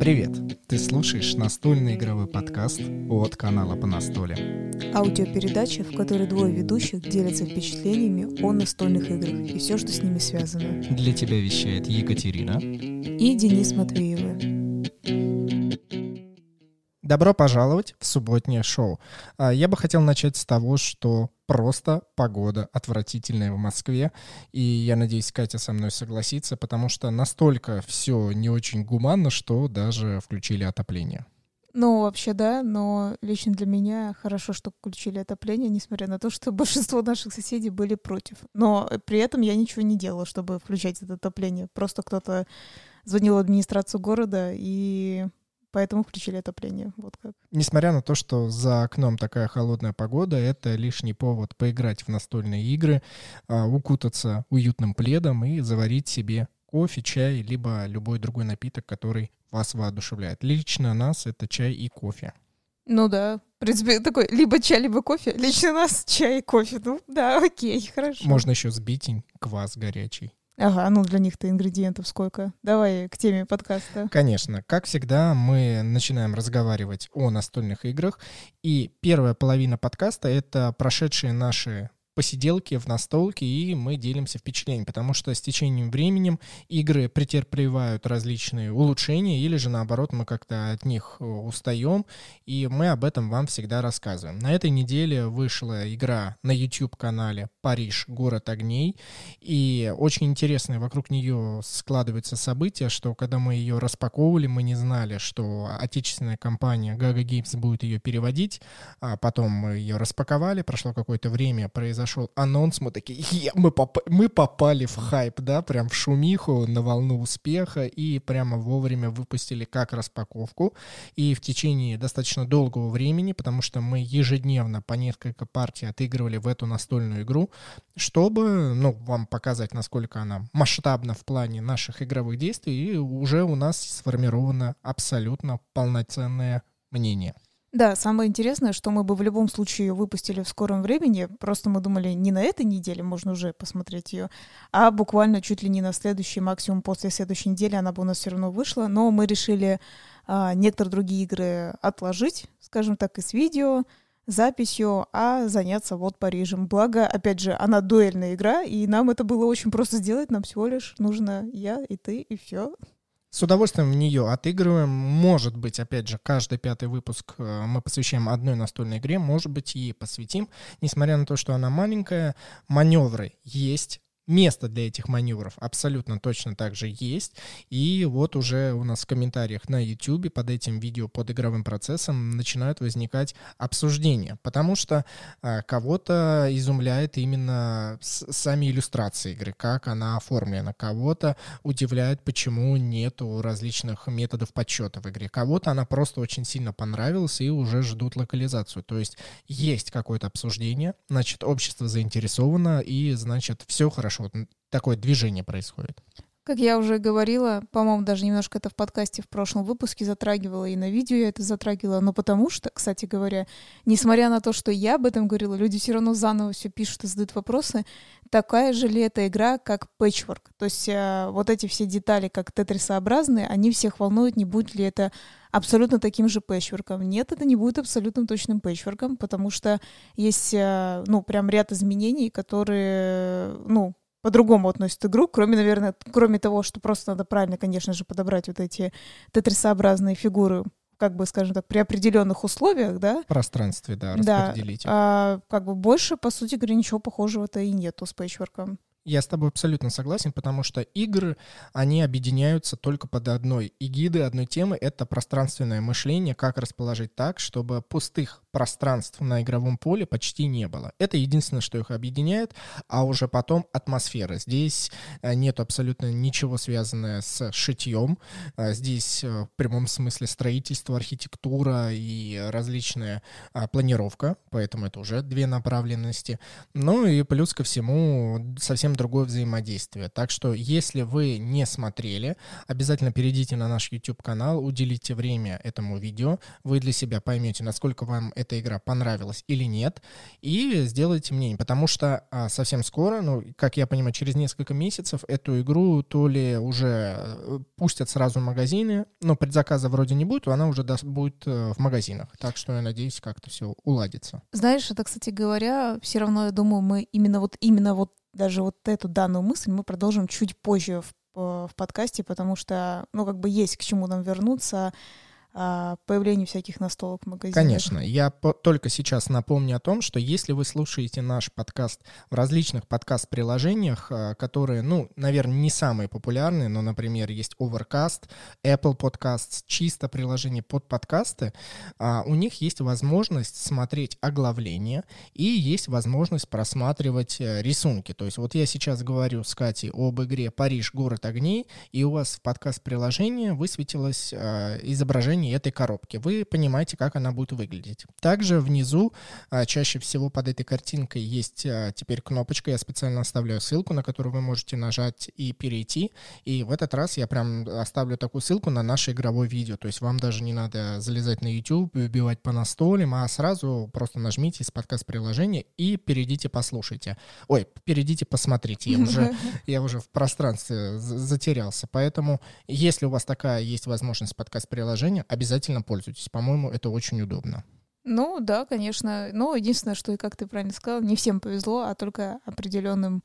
Привет! Ты слушаешь настольный игровой подкаст от канала «По настоле». Аудиопередача, в которой двое ведущих делятся впечатлениями о настольных играх и все, что с ними связано. Для тебя вещает Екатерина И Денис Матвеевы. Добро пожаловать в субботнее шоу. А, Я бы хотел начать с того, что просто погода отвратительная в Москве. И я надеюсь, Катя со мной согласится, потому что настолько все не очень гуманно, что даже включили отопление. Ну, вообще, да, но лично для меня хорошо, что включили отопление, несмотря на то, что большинство наших соседей были против. Но при этом я ничего не делала, чтобы включать это отопление. Просто кто-то звонил в администрацию города и поэтому включили отопление. Вот как. Несмотря на то, что за окном такая холодная погода, это лишний повод поиграть в настольные игры, а, укутаться уютным пледом и заварить себе кофе, чай, либо любой другой напиток, который вас воодушевляет. Лично нас это чай и кофе. Ну да, в принципе, такой либо чай, либо кофе. Лично нас чай и кофе. Ну да, окей, хорошо. Можно еще сбитень, квас горячий. Ага, ну для них-то ингредиентов сколько. Давай к теме подкаста. Конечно, как всегда, мы начинаем разговаривать о настольных играх, и первая половина подкаста — это прошедшие наши посиделки в настолке, и мы делимся впечатлениями, потому что с течением времени игры претерпевают различные улучшения, или же наоборот мы как-то от них э, устаем, и мы об этом вам всегда рассказываем. На этой неделе вышла игра на YouTube-канале «Париж. Город огней», и очень интересное вокруг нее складываются события, что когда мы ее распаковывали, мы не знали, что отечественная компания Gaga Games будет ее переводить, а потом мы ее распаковали, прошло какое-то время, произошло анонс, мы такие, «Е, мы, поп- мы попали в хайп, да, прям в шумиху, на волну успеха, и прямо вовремя выпустили как распаковку, и в течение достаточно долгого времени, потому что мы ежедневно по несколько партий отыгрывали в эту настольную игру, чтобы, ну, вам показать, насколько она масштабна в плане наших игровых действий, и уже у нас сформировано абсолютно полноценное мнение. Да, самое интересное, что мы бы в любом случае выпустили в скором времени. Просто мы думали, не на этой неделе можно уже посмотреть ее, а буквально чуть ли не на следующий, максимум после следующей недели она бы у нас все равно вышла. Но мы решили а, некоторые другие игры отложить, скажем так, и с видео, записью, а заняться вот Парижем. Благо, опять же, она дуэльная игра, и нам это было очень просто сделать. Нам всего лишь нужно я и ты, и все. С удовольствием в нее отыгрываем. Может быть, опять же, каждый пятый выпуск э, мы посвящаем одной настольной игре. Может быть, ей посвятим. Несмотря на то, что она маленькая, маневры есть. Место для этих маневров абсолютно точно так же есть. И вот уже у нас в комментариях на YouTube под этим видео, под игровым процессом начинают возникать обсуждения. Потому что а, кого-то изумляет именно с- сами иллюстрации игры, как она оформлена. Кого-то удивляет, почему нету различных методов подсчета в игре. Кого-то она просто очень сильно понравилась и уже ждут локализацию. То есть есть какое-то обсуждение, значит, общество заинтересовано и, значит, все хорошо. Вот такое движение происходит. Как я уже говорила, по-моему, даже немножко это в подкасте в прошлом выпуске затрагивала, и на видео я это затрагивала, но потому что, кстати говоря, несмотря на то, что я об этом говорила, люди все равно заново все пишут и задают вопросы, такая же ли эта игра, как Patchwork? То есть э, вот эти все детали, как тетрисообразные, они всех волнуют, не будет ли это абсолютно таким же пэтчворком. Нет, это не будет абсолютно точным пэтчворком, потому что есть, э, ну, прям ряд изменений, которые, ну, по-другому относят игру, кроме, наверное, кроме того, что просто надо правильно, конечно же, подобрать вот эти тетрисообразные фигуры, как бы, скажем так, при определенных условиях, да, В пространстве, да, Да, распределить. их. а, как бы больше, по сути говоря, ничего похожего-то и нету с пэтчворком. Я с тобой абсолютно согласен, потому что игры, они объединяются только под одной эгидой, одной темы. Это пространственное мышление, как расположить так, чтобы пустых пространств на игровом поле почти не было. Это единственное, что их объединяет, а уже потом атмосфера. Здесь э, нет абсолютно ничего связанного с шитьем. Э, Здесь э, в прямом смысле строительство, архитектура и различная а, планировка, поэтому это уже две направленности. Ну и плюс ко всему совсем другое взаимодействие. Так что, если вы не смотрели, обязательно перейдите на наш YouTube-канал, уделите время этому видео, вы для себя поймете, насколько вам эта игра понравилась или нет, и сделайте мнение, потому что а, совсем скоро, ну, как я понимаю, через несколько месяцев эту игру то ли уже э, пустят сразу в магазины, но предзаказа вроде не будет, она уже даст, будет э, в магазинах, так что я надеюсь, как-то все уладится. Знаешь, это, кстати говоря, все равно, я думаю, мы именно вот именно вот даже вот эту данную мысль мы продолжим чуть позже в, в подкасте, потому что, ну, как бы есть к чему нам вернуться появлению всяких настолок в магазинах. Конечно. Я по- только сейчас напомню о том, что если вы слушаете наш подкаст в различных подкаст-приложениях, а, которые, ну, наверное, не самые популярные, но, например, есть Overcast, Apple Podcasts, чисто приложение под подкасты, а, у них есть возможность смотреть оглавление и есть возможность просматривать э, рисунки. То есть вот я сейчас говорю с Катей об игре «Париж. Город огней», и у вас в подкаст-приложении высветилось изображение состоянии этой коробки. Вы понимаете, как она будет выглядеть. Также внизу, а, чаще всего под этой картинкой есть а, теперь кнопочка. Я специально оставляю ссылку, на которую вы можете нажать и перейти. И в этот раз я прям оставлю такую ссылку на наше игровое видео. То есть вам даже не надо залезать на YouTube убивать по настолям, а сразу просто нажмите из подкаст-приложения и перейдите, послушайте. Ой, перейдите, посмотрите. Я уже, я уже в пространстве затерялся. Поэтому, если у вас такая есть возможность подкаст-приложения, обязательно пользуйтесь. По-моему, это очень удобно. Ну да, конечно. Но единственное, что, и как ты правильно сказал, не всем повезло, а только определенным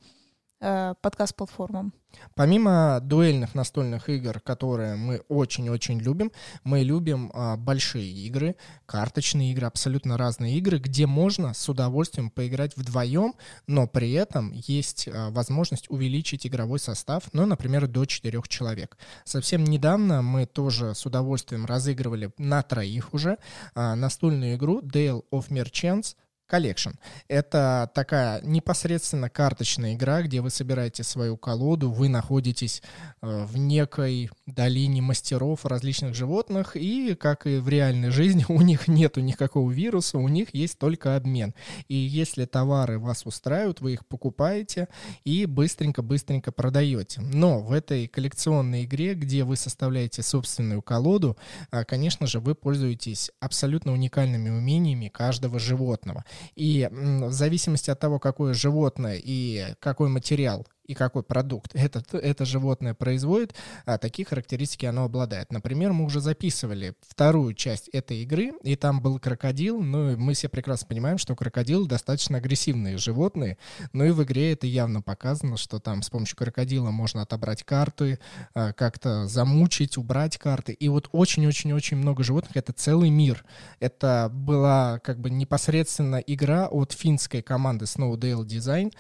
подкаст-платформам. Помимо дуэльных настольных игр, которые мы очень-очень любим, мы любим а, большие игры, карточные игры, абсолютно разные игры, где можно с удовольствием поиграть вдвоем, но при этом есть а, возможность увеличить игровой состав, ну, например, до четырех человек. Совсем недавно мы тоже с удовольствием разыгрывали на троих уже а, настольную игру Dale of Merchants Collection. Это такая непосредственно карточная игра, где вы собираете свою колоду, вы находитесь э, в некой долине мастеров различных животных, и, как и в реальной жизни, у них нету никакого вируса, у них есть только обмен. И если товары вас устраивают, вы их покупаете и быстренько-быстренько продаете. Но в этой коллекционной игре, где вы составляете собственную колоду, э, конечно же, вы пользуетесь абсолютно уникальными умениями каждого животного. И в зависимости от того, какое животное и какой материал и какой продукт это, это животное производит, а, такие характеристики оно обладает. Например, мы уже записывали вторую часть этой игры, и там был крокодил, ну, мы все прекрасно понимаем, что крокодилы достаточно агрессивные животные, но и в игре это явно показано, что там с помощью крокодила можно отобрать карты, а, как-то замучить, убрать карты, и вот очень-очень-очень много животных, это целый мир. Это была как бы непосредственно игра от финской команды Snowdale Design,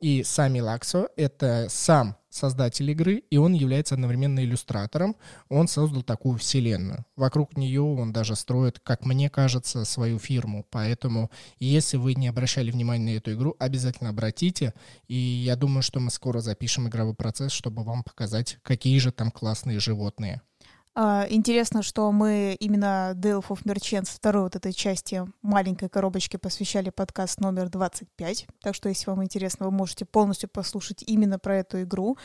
и Сами Лаксо — это сам создатель игры, и он является одновременно иллюстратором. Он создал такую вселенную. Вокруг нее он даже строит, как мне кажется, свою фирму. Поэтому, если вы не обращали внимания на эту игру, обязательно обратите. И я думаю, что мы скоро запишем игровой процесс, чтобы вам показать, какие же там классные животные. А, интересно, что мы именно Delph of Merchants второй вот этой части маленькой коробочки посвящали подкаст номер 25. Так что, если вам интересно, вы можете полностью послушать именно про эту игру.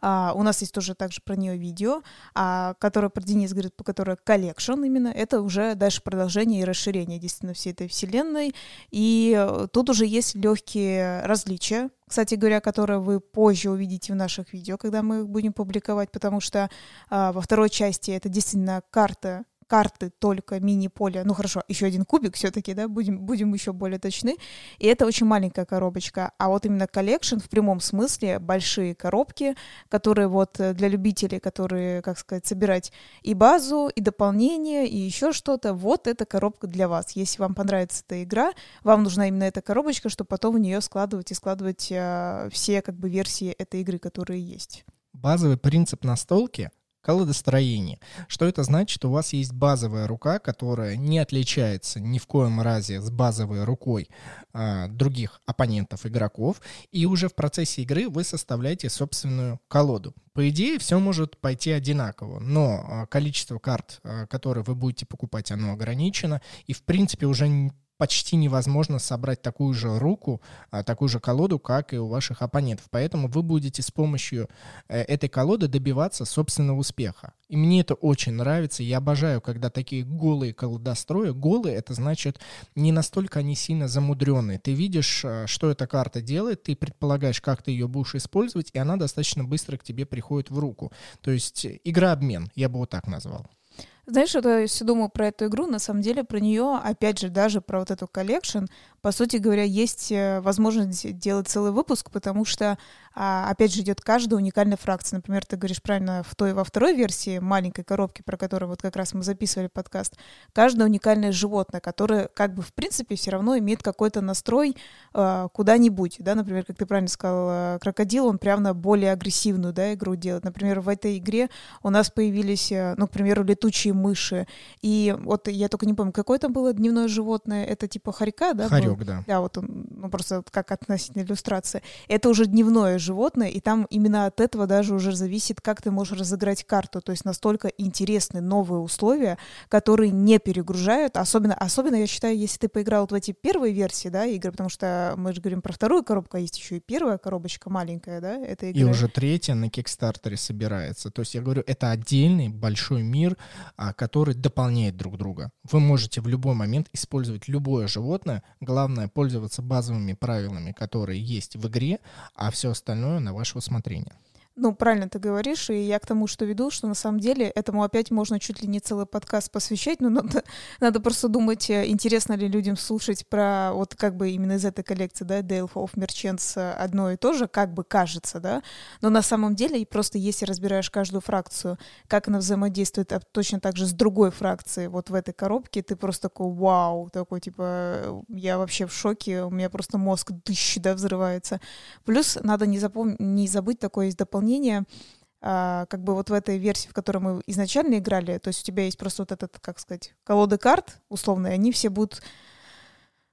А, у нас есть тоже также про нее видео, а, которое про Денис говорит, по которой коллекшн именно. Это уже дальше продолжение и расширение действительно всей этой вселенной. И э, тут уже есть легкие различия, кстати говоря, которые вы позже увидите в наших видео, когда мы их будем публиковать, потому что а, во второй части это действительно карта карты только мини-поля. Ну хорошо, еще один кубик все-таки, да, будем, будем еще более точны. И это очень маленькая коробочка. А вот именно collection в прямом смысле большие коробки, которые вот э, для любителей, которые, как сказать, собирать и базу, и дополнение, и еще что-то, вот эта коробка для вас. Если вам понравится эта игра, вам нужна именно эта коробочка, чтобы потом в нее складывать и складывать э, все как бы версии этой игры, которые есть. Базовый принцип настолки колодостроение. Что это значит? У вас есть базовая рука, которая не отличается ни в коем разе с базовой рукой а, других оппонентов, игроков, и уже в процессе игры вы составляете собственную колоду. По идее, все может пойти одинаково, но а, количество карт, а, которые вы будете покупать, оно ограничено, и в принципе уже почти невозможно собрать такую же руку, а, такую же колоду, как и у ваших оппонентов. Поэтому вы будете с помощью э, этой колоды добиваться собственного успеха. И мне это очень нравится. Я обожаю, когда такие голые колодострои. Голые — это значит, не настолько они сильно замудренные. Ты видишь, а, что эта карта делает, ты предполагаешь, как ты ее будешь использовать, и она достаточно быстро к тебе приходит в руку. То есть игра-обмен, я бы вот так назвал. Знаешь, что я все думаю про эту игру, на самом деле про нее, опять же, даже про вот эту collection, по сути говоря, есть э, возможность делать целый выпуск, потому что, а, опять же, идет каждая уникальная фракция. Например, ты говоришь правильно, в той во второй версии маленькой коробки, про которую вот как раз мы записывали подкаст, каждое уникальное животное, которое как бы в принципе все равно имеет какой-то настрой э, куда-нибудь, да, например, как ты правильно сказал, крокодил, он прямо более агрессивную, да, игру делает. Например, в этой игре у нас появились, э, ну, к примеру, летучие мыши, и вот я только не помню, какое там было дневное животное, это типа хорька, да? Хорек, был? да. Да, вот он, ну, просто как относительно иллюстрации. Это уже дневное животное, и там именно от этого даже уже зависит, как ты можешь разыграть карту, то есть настолько интересны новые условия, которые не перегружают, особенно, особенно я считаю, если ты поиграл вот в эти первые версии, да, игры, потому что мы же говорим про вторую коробку, а есть еще и первая коробочка маленькая, да, это игра. И уже третья на Кикстартере собирается. То есть я говорю, это отдельный большой мир, а, который дополняет друг друга. Вы можете в любой момент использовать любое животное. Главное пользоваться базовыми правилами, которые есть в игре, а все остальное на ваше усмотрение. Ну, правильно ты говоришь, и я к тому, что веду, что на самом деле этому опять можно чуть ли не целый подкаст посвящать, но надо, надо просто думать, э, интересно ли людям слушать про вот как бы именно из этой коллекции, да, Dale of Merchants э, одно и то же, как бы кажется, да, но на самом деле просто если разбираешь каждую фракцию, как она взаимодействует а точно так же с другой фракцией вот в этой коробке, ты просто такой вау, такой типа я вообще в шоке, у меня просто мозг дыщ, да, взрывается. Плюс надо не, запом... не забыть, такое есть дополнение дополнение, а, как бы вот в этой версии, в которой мы изначально играли, то есть у тебя есть просто вот этот, как сказать, колоды карт условные, они все будут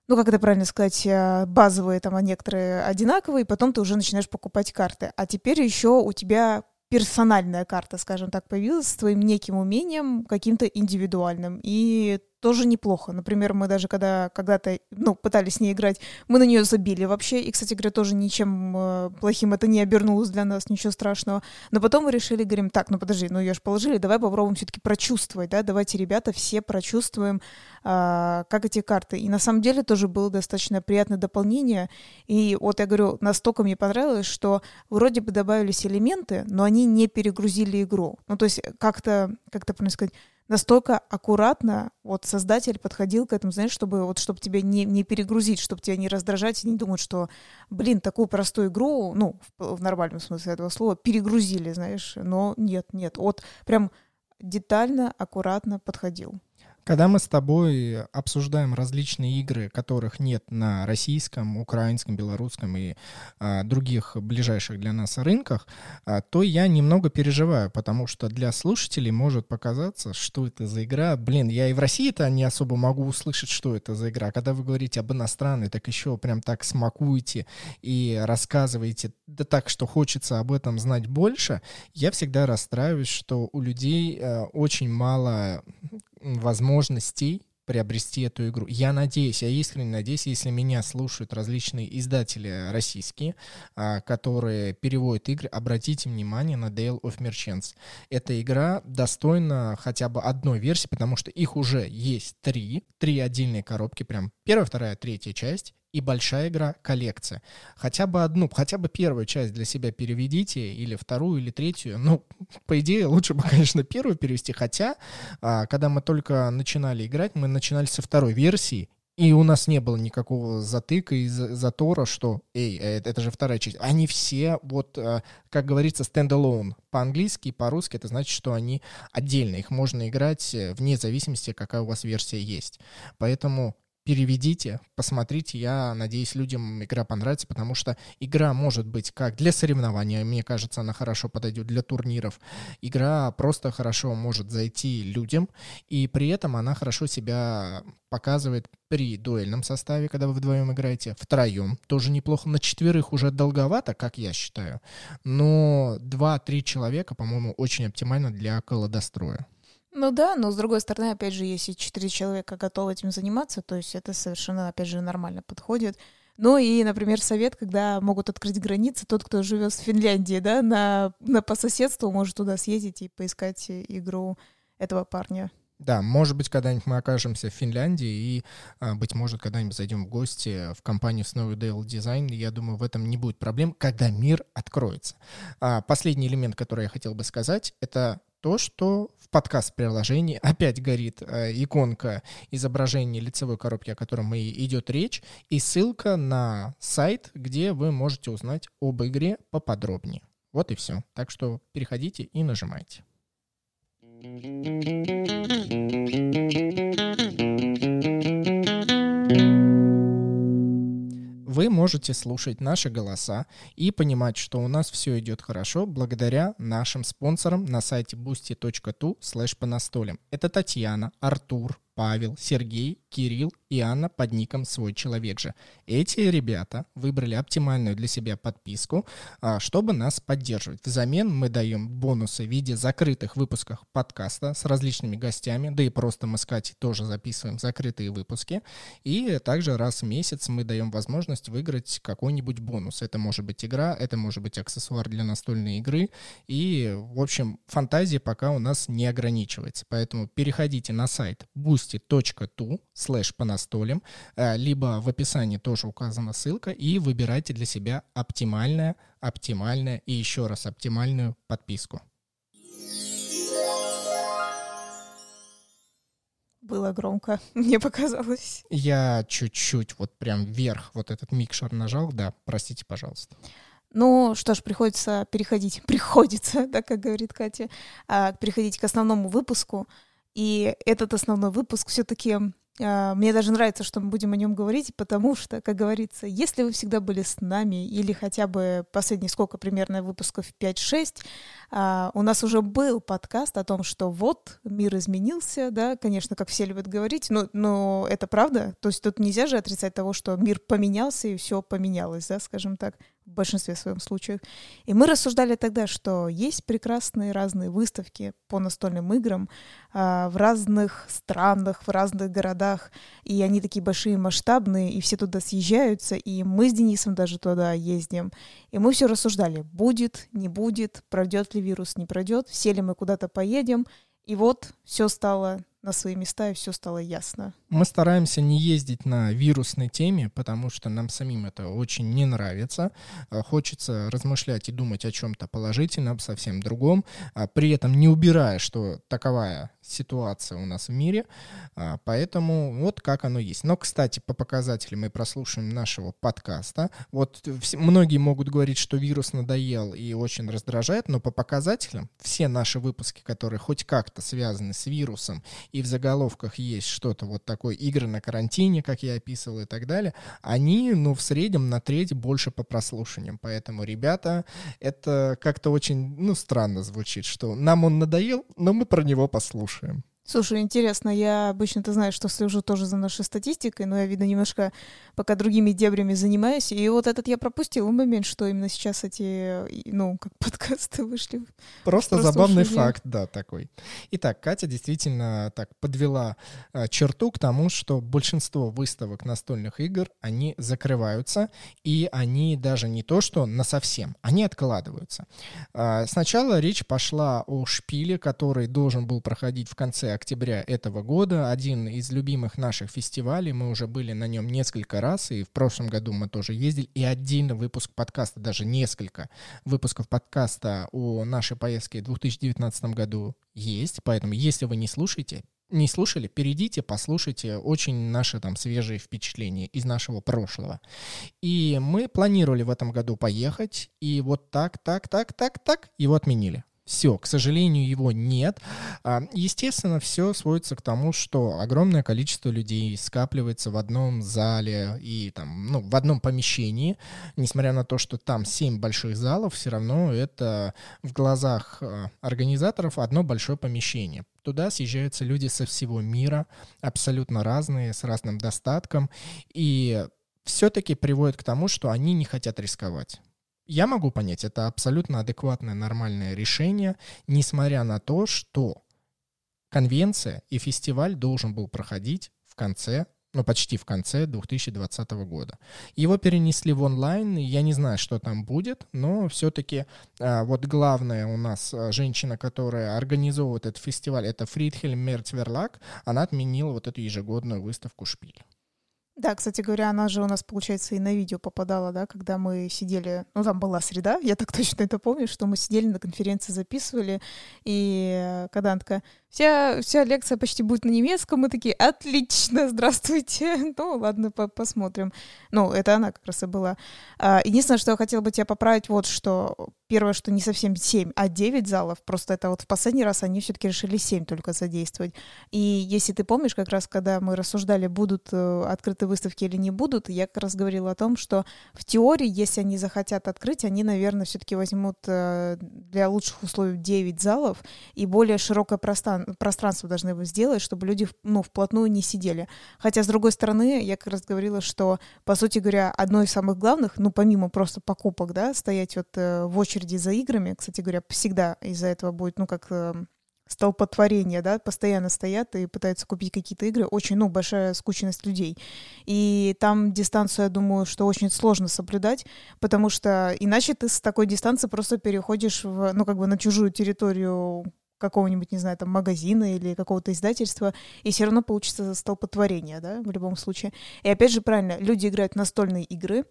ну, как это правильно сказать, а, базовые там, а некоторые одинаковые, и потом ты уже начинаешь покупать карты. А теперь еще у тебя персональная карта, скажем так, появилась с твоим неким умением, каким-то индивидуальным. И тоже неплохо. Например, мы даже когда когда-то, ну, пытались с ней играть, мы на нее забили вообще. И, кстати говоря, тоже ничем э, плохим это не обернулось для нас, ничего страшного. Но потом мы решили, говорим, так, ну подожди, ну ее же положили, давай попробуем все-таки прочувствовать, да, давайте, ребята, все прочувствуем, э, как эти карты. И на самом деле тоже было достаточно приятное дополнение. И вот я говорю, настолько мне понравилось, что вроде бы добавились элементы, но они не перегрузили игру. Ну, то есть как-то, как-то, сказать, настолько аккуратно вот создатель подходил к этому, знаешь, чтобы вот чтобы тебя не, не перегрузить, чтобы тебя не раздражать и не думать, что, блин, такую простую игру, ну, в, в нормальном смысле этого слова, перегрузили, знаешь, но нет, нет, вот прям детально, аккуратно подходил. Когда мы с тобой обсуждаем различные игры, которых нет на российском, украинском, белорусском и а, других ближайших для нас рынках, а, то я немного переживаю, потому что для слушателей может показаться, что это за игра. Блин, я и в России-то не особо могу услышать, что это за игра. Когда вы говорите об иностранной, так еще прям так смакуете и рассказываете, да так, что хочется об этом знать больше, я всегда расстраиваюсь, что у людей а, очень мало возможностей приобрести эту игру. Я надеюсь, я искренне надеюсь, если меня слушают различные издатели российские, а, которые переводят игры, обратите внимание на Dale of Merchants. Эта игра достойна хотя бы одной версии, потому что их уже есть три, три отдельные коробки, прям первая, вторая, третья часть, и большая игра коллекция. Хотя бы одну, хотя бы первую часть для себя переведите, или вторую, или третью. Ну, по идее, лучше бы, конечно, первую перевести. Хотя, а, когда мы только начинали играть, мы начинали со второй версии, и у нас не было никакого затыка и затора, что, эй, э, это же вторая часть. Они все, вот, а, как говорится, стендалон. По-английски и по-русски это значит, что они отдельно. Их можно играть э, вне зависимости, какая у вас версия есть. Поэтому переведите, посмотрите. Я надеюсь, людям игра понравится, потому что игра может быть как для соревнования, мне кажется, она хорошо подойдет для турниров. Игра просто хорошо может зайти людям, и при этом она хорошо себя показывает при дуэльном составе, когда вы вдвоем играете, втроем, тоже неплохо. На четверых уже долговато, как я считаю, но 2-3 человека, по-моему, очень оптимально для колодостроя. Ну да, но с другой стороны, опять же, если четыре человека готовы этим заниматься, то есть это совершенно, опять же, нормально подходит. Ну и, например, совет, когда могут открыть границы, тот, кто живет в Финляндии, да, на, на по соседству может туда съездить и поискать игру этого парня. Да, может быть, когда-нибудь мы окажемся в Финляндии и, а, быть может, когда-нибудь зайдем в гости в компанию Snowdale Design. Я думаю, в этом не будет проблем, когда мир откроется. А, последний элемент, который я хотел бы сказать, это то, что в подкаст-приложении опять горит э, иконка изображения лицевой коробки, о котором и идет речь, и ссылка на сайт, где вы можете узнать об игре поподробнее. Вот и все. Так что переходите и нажимайте. Вы можете слушать наши голоса и понимать, что у нас все идет хорошо благодаря нашим спонсорам на сайте boosty.tu slash по настолям. Это Татьяна, Артур, Павел, Сергей, Кирилл и Анна под ником «Свой человек же». Эти ребята выбрали оптимальную для себя подписку, а, чтобы нас поддерживать. Взамен мы даем бонусы в виде закрытых выпусков подкаста с различными гостями, да и просто мы с Катей тоже записываем закрытые выпуски. И также раз в месяц мы даем возможность выиграть какой-нибудь бонус. Это может быть игра, это может быть аксессуар для настольной игры. И, в общем, фантазия пока у нас не ограничивается. Поэтому переходите на сайт Boost boosty.tu слэш по настолям, э, либо в описании тоже указана ссылка, и выбирайте для себя оптимальное, оптимальное и еще раз оптимальную подписку. Было громко, мне показалось. Я чуть-чуть вот прям вверх вот этот микшер нажал, да, простите, пожалуйста. Ну что ж, приходится переходить, приходится, да, как говорит Катя, а, переходить к основному выпуску. И этот основной выпуск все-таки а, мне даже нравится, что мы будем о нем говорить, потому что, как говорится, если вы всегда были с нами, или хотя бы последние сколько примерно выпусков 5-6, а, у нас уже был подкаст о том, что вот мир изменился, да, конечно, как все любят говорить, но, но это правда. То есть тут нельзя же отрицать того, что мир поменялся и все поменялось, да, скажем так в большинстве своем случаев. И мы рассуждали тогда, что есть прекрасные разные выставки по настольным играм а, в разных странах, в разных городах, и они такие большие, масштабные, и все туда съезжаются, и мы с Денисом даже туда ездим. И мы все рассуждали, будет, не будет, пройдет ли вирус, не пройдет, все ли мы куда-то поедем. И вот все стало на свои места, и все стало ясно. Мы стараемся не ездить на вирусной теме, потому что нам самим это очень не нравится. А, хочется размышлять и думать о чем-то положительном, совсем другом, а при этом не убирая, что таковая ситуация у нас в мире, а, поэтому вот как оно есть. Но, кстати, по показателям мы прослушаем нашего подкаста. Вот многие могут говорить, что вирус надоел и очень раздражает, но по показателям все наши выпуски, которые хоть как-то связаны с вирусом и в заголовках есть что-то вот такое, игры на карантине, как я описывал и так далее, они, ну, в среднем на треть больше по прослушаниям. Поэтому, ребята, это как-то очень, ну, странно звучит, что нам он надоел, но мы про него послушаем слушаем. Слушай, интересно, я обычно, ты знаешь, что слежу тоже за нашей статистикой, но я, видно, немножко пока другими дебрями занимаюсь, и вот этот я пропустил момент, что именно сейчас эти, ну, как подкасты вышли. Просто, Просто забавный ушли. факт, да, такой. Итак, Катя действительно так подвела а, черту к тому, что большинство выставок настольных игр, они закрываются, и они даже не то, что на совсем, они откладываются. А, сначала речь пошла о шпиле, который должен был проходить в конце октября этого года. Один из любимых наших фестивалей. Мы уже были на нем несколько раз, и в прошлом году мы тоже ездили. И один выпуск подкаста, даже несколько выпусков подкаста о нашей поездке в 2019 году есть. Поэтому, если вы не слушаете, не слушали, перейдите, послушайте очень наши там свежие впечатления из нашего прошлого. И мы планировали в этом году поехать, и вот так, так, так, так, так, его отменили. Все, к сожалению, его нет. А, естественно, все сводится к тому, что огромное количество людей скапливается в одном зале и там, ну, в одном помещении. Несмотря на то, что там семь больших залов, все равно это в глазах а, организаторов одно большое помещение. Туда съезжаются люди со всего мира, абсолютно разные, с разным достатком. И все-таки приводит к тому, что они не хотят рисковать. Я могу понять, это абсолютно адекватное, нормальное решение, несмотря на то, что конвенция и фестиваль должен был проходить в конце ну, почти в конце 2020 года. Его перенесли в онлайн, я не знаю, что там будет, но все-таки а, вот главная у нас а, женщина, которая организовывает этот фестиваль, это Фридхельм Мерцверлак, она отменила вот эту ежегодную выставку «Шпиль». Да, кстати говоря, она же у нас, получается, и на видео попадала, да, когда мы сидели, ну, там была среда, я так точно это помню, что мы сидели на конференции, записывали, и когда она такая, вся, вся лекция почти будет на немецком, мы такие, отлично, здравствуйте, ну, ладно, по посмотрим. Ну, это она как раз и была. А, единственное, что я хотела бы тебя поправить, вот что первое, что не совсем 7, а 9 залов. Просто это вот в последний раз они все-таки решили 7 только задействовать. И если ты помнишь, как раз когда мы рассуждали, будут э, открыты выставки или не будут, я как раз говорила о том, что в теории, если они захотят открыть, они, наверное, все-таки возьмут э, для лучших условий 9 залов и более широкое пространство, пространство должны сделать, чтобы люди ну, вплотную не сидели. Хотя, с другой стороны, я как раз говорила, что, по сути говоря, одно из самых главных, ну, помимо просто покупок, да, стоять вот э, в очереди за играми, кстати говоря, всегда из-за этого будет, ну, как э, столпотворение, да, постоянно стоят и пытаются купить какие-то игры, очень, ну, большая скучность людей. И там дистанцию, я думаю, что очень сложно соблюдать, потому что иначе ты с такой дистанции просто переходишь в, ну, как бы на чужую территорию какого-нибудь, не знаю, там, магазина или какого-то издательства, и все равно получится столпотворение, да, в любом случае. И опять же, правильно, люди играют настольные игры,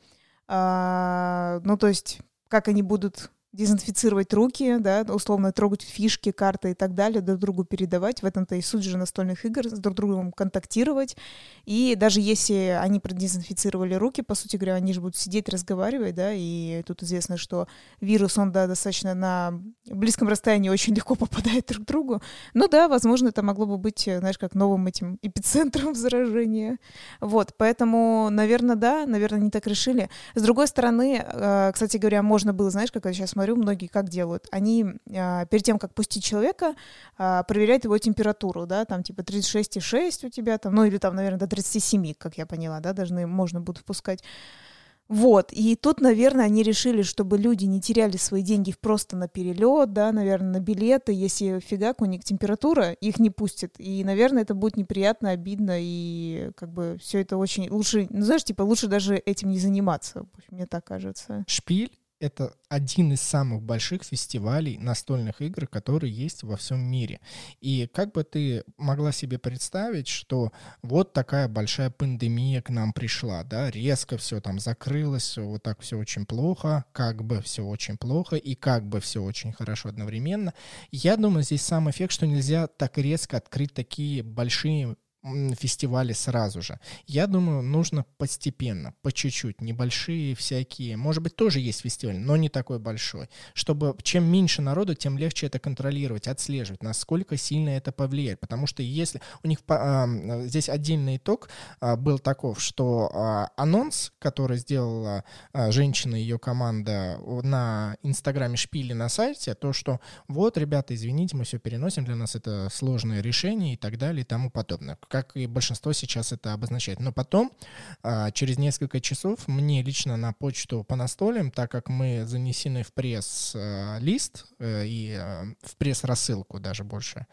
а, ну, то есть, как они будут дезинфицировать руки, да, условно трогать фишки, карты и так далее, друг другу передавать. В этом-то и суть же настольных игр, с друг другом контактировать. И даже если они продезинфицировали руки, по сути говоря, они же будут сидеть, разговаривать, да, и тут известно, что вирус, он, да, достаточно на близком расстоянии очень легко попадает друг к другу. Ну да, возможно, это могло бы быть, знаешь, как новым этим эпицентром заражения. Вот, поэтому, наверное, да, наверное, не так решили. С другой стороны, э, кстати говоря, можно было, знаешь, как сейчас смотрю, смотрю, многие как делают. Они а, перед тем, как пустить человека, а, проверяют его температуру, да, там типа 36,6 у тебя, там, ну или там, наверное, до 37, как я поняла, да, должны, можно будет впускать. Вот, и тут, наверное, они решили, чтобы люди не теряли свои деньги просто на перелет, да, наверное, на билеты, если фигак у них температура, их не пустят. И, наверное, это будет неприятно, обидно, и как бы все это очень лучше, ну, знаешь, типа лучше даже этим не заниматься, мне так кажется. Шпиль это один из самых больших фестивалей настольных игр, которые есть во всем мире. И как бы ты могла себе представить, что вот такая большая пандемия к нам пришла, да, резко все там закрылось, вот так все очень плохо, как бы все очень плохо и как бы все очень хорошо одновременно. Я думаю, здесь сам эффект, что нельзя так резко открыть такие большие фестивали сразу же. Я думаю, нужно постепенно, по чуть-чуть, небольшие всякие. Может быть, тоже есть фестиваль, но не такой большой. Чтобы чем меньше народу, тем легче это контролировать, отслеживать, насколько сильно это повлияет. Потому что если у них а, здесь отдельный итог а, был таков, что а, анонс, который сделала а, женщина и ее команда на инстаграме Шпили на сайте, то, что вот, ребята, извините, мы все переносим, для нас это сложное решение и так далее и тому подобное как и большинство сейчас это обозначает. Но потом, а, через несколько часов, мне лично на почту по настолям, так как мы занесены в пресс-лист э, и э, в пресс-рассылку даже больше,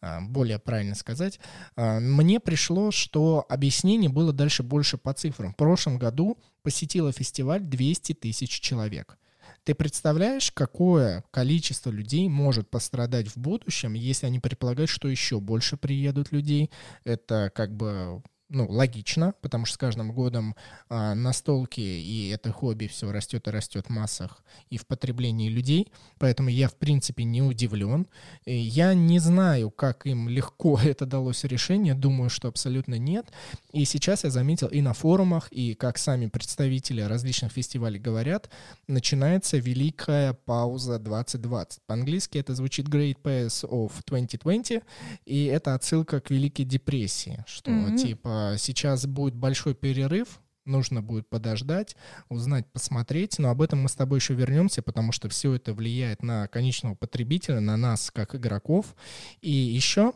а, более правильно сказать, а, мне пришло, что объяснение было дальше больше по цифрам. В прошлом году посетило фестиваль 200 тысяч человек. Ты представляешь, какое количество людей может пострадать в будущем, если они предполагают, что еще больше приедут людей? Это как бы ну, логично, потому что с каждым годом а, настолки и это хобби все растет и растет в массах и в потреблении людей, поэтому я, в принципе, не удивлен. Я не знаю, как им легко это далось решение, думаю, что абсолютно нет. И сейчас я заметил и на форумах, и как сами представители различных фестивалей говорят, начинается великая пауза 2020. По-английски это звучит Great Pass of 2020, и это отсылка к Великой депрессии, что mm-hmm. типа сейчас будет большой перерыв, нужно будет подождать, узнать, посмотреть, но об этом мы с тобой еще вернемся, потому что все это влияет на конечного потребителя, на нас как игроков. И еще,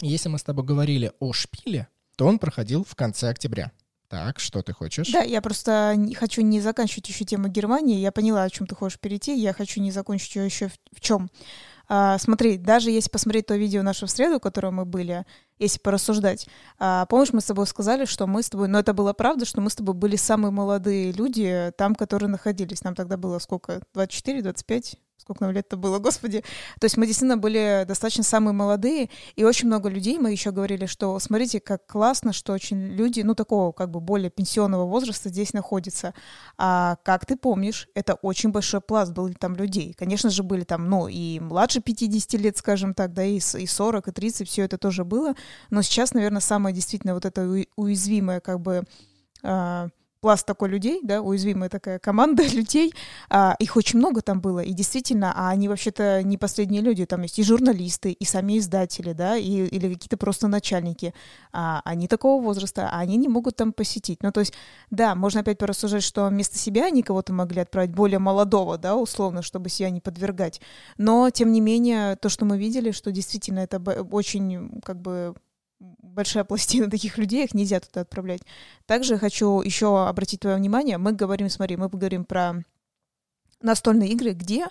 если мы с тобой говорили о шпиле, то он проходил в конце октября. Так, что ты хочешь? Да, я просто не, хочу не заканчивать еще тему Германии. Я поняла, о чем ты хочешь перейти. Я хочу не закончить ее еще в, в чем. А, смотри, даже если посмотреть то видео наше в среду, в котором мы были, если порассуждать, а, помнишь, мы с тобой сказали, что мы с тобой, но это было правда, что мы с тобой были самые молодые люди там, которые находились. Нам тогда было сколько? 24, 25? Сколько нам лет-то было, господи. То есть мы действительно были достаточно самые молодые, и очень много людей, мы еще говорили, что смотрите, как классно, что очень люди, ну, такого как бы более пенсионного возраста здесь находятся. А как ты помнишь, это очень большой пласт был там людей. Конечно же, были там, ну, и младше 50 лет, скажем так, да, и, и 40, и 30, все это тоже было. Но сейчас, наверное, самое действительно вот это уязвимое, как бы, а, пласт такой людей, да, уязвимая такая команда людей, а, их очень много там было, и действительно, а они вообще-то не последние люди, там есть и журналисты, и сами издатели, да, и, или какие-то просто начальники, а, они такого возраста, а они не могут там посетить. Ну, то есть, да, можно опять порассуждать, что вместо себя они кого-то могли отправить более молодого, да, условно, чтобы себя не подвергать, но, тем не менее, то, что мы видели, что действительно это очень, как бы, большая пластина таких людей, их нельзя туда отправлять. Также хочу еще обратить твое внимание, мы говорим, смотри, мы поговорим про настольные игры, где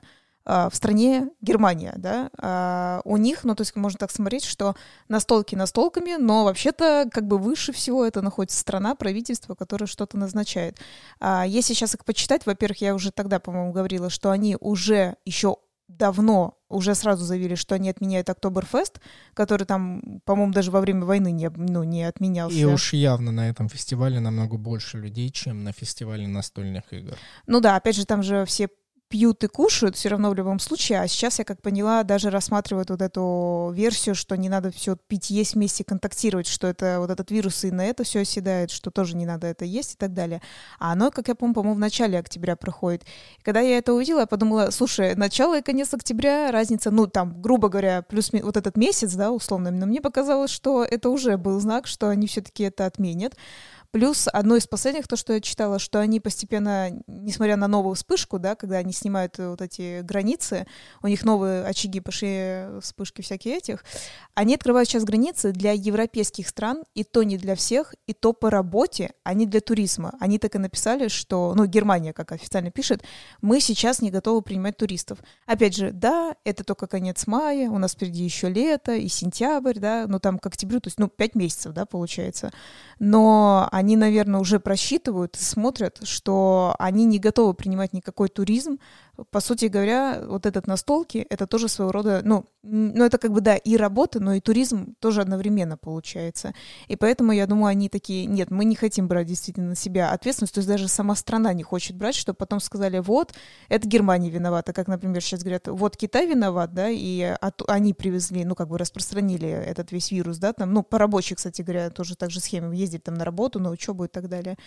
а, в стране Германия, да, а у них, ну, то есть можно так смотреть, что настолки настолками, но вообще-то как бы выше всего это находится страна, правительство, которое что-то назначает. А если сейчас их почитать, во-первых, я уже тогда, по-моему, говорила, что они уже еще давно уже сразу заявили, что они отменяют Октоберфест, который там, по-моему, даже во время войны не, ну, не отменялся. И уж явно на этом фестивале намного больше людей, чем на фестивале настольных игр. Ну да, опять же, там же все пьют и кушают все равно в любом случае. А сейчас, я как поняла, даже рассматривают вот эту версию, что не надо все пить, есть вместе, контактировать, что это вот этот вирус и на это все оседает, что тоже не надо это есть и так далее. А оно, как я помню, по-моему, в начале октября проходит. И когда я это увидела, я подумала, слушай, начало и конец октября, разница, ну, там, грубо говоря, плюс вот этот месяц, да, условно, но мне показалось, что это уже был знак, что они все-таки это отменят. Плюс одно из последних, то, что я читала, что они постепенно, несмотря на новую вспышку, да, когда они снимают вот эти границы, у них новые очаги пошли, вспышки всякие этих, они открывают сейчас границы для европейских стран, и то не для всех, и то по работе, а не для туризма. Они так и написали, что, ну, Германия, как официально пишет, мы сейчас не готовы принимать туристов. Опять же, да, это только конец мая, у нас впереди еще лето и сентябрь, да, ну, там к октябрю, то есть, ну, пять месяцев, да, получается. Но они, наверное, уже просчитывают и смотрят, что они не готовы принимать никакой туризм, по сути говоря, вот этот настолки, это тоже своего рода, ну, ну, это как бы, да, и работа, но и туризм тоже одновременно получается. И поэтому, я думаю, они такие, нет, мы не хотим брать действительно на себя ответственность, то есть даже сама страна не хочет брать, чтобы потом сказали, вот, это Германия виновата, как, например, сейчас говорят, вот Китай виноват, да, и от, они привезли, ну, как бы распространили этот весь вирус, да, там, ну, по рабочей, кстати говоря, тоже так же схеме, ездить там на работу, на учебу и так далее.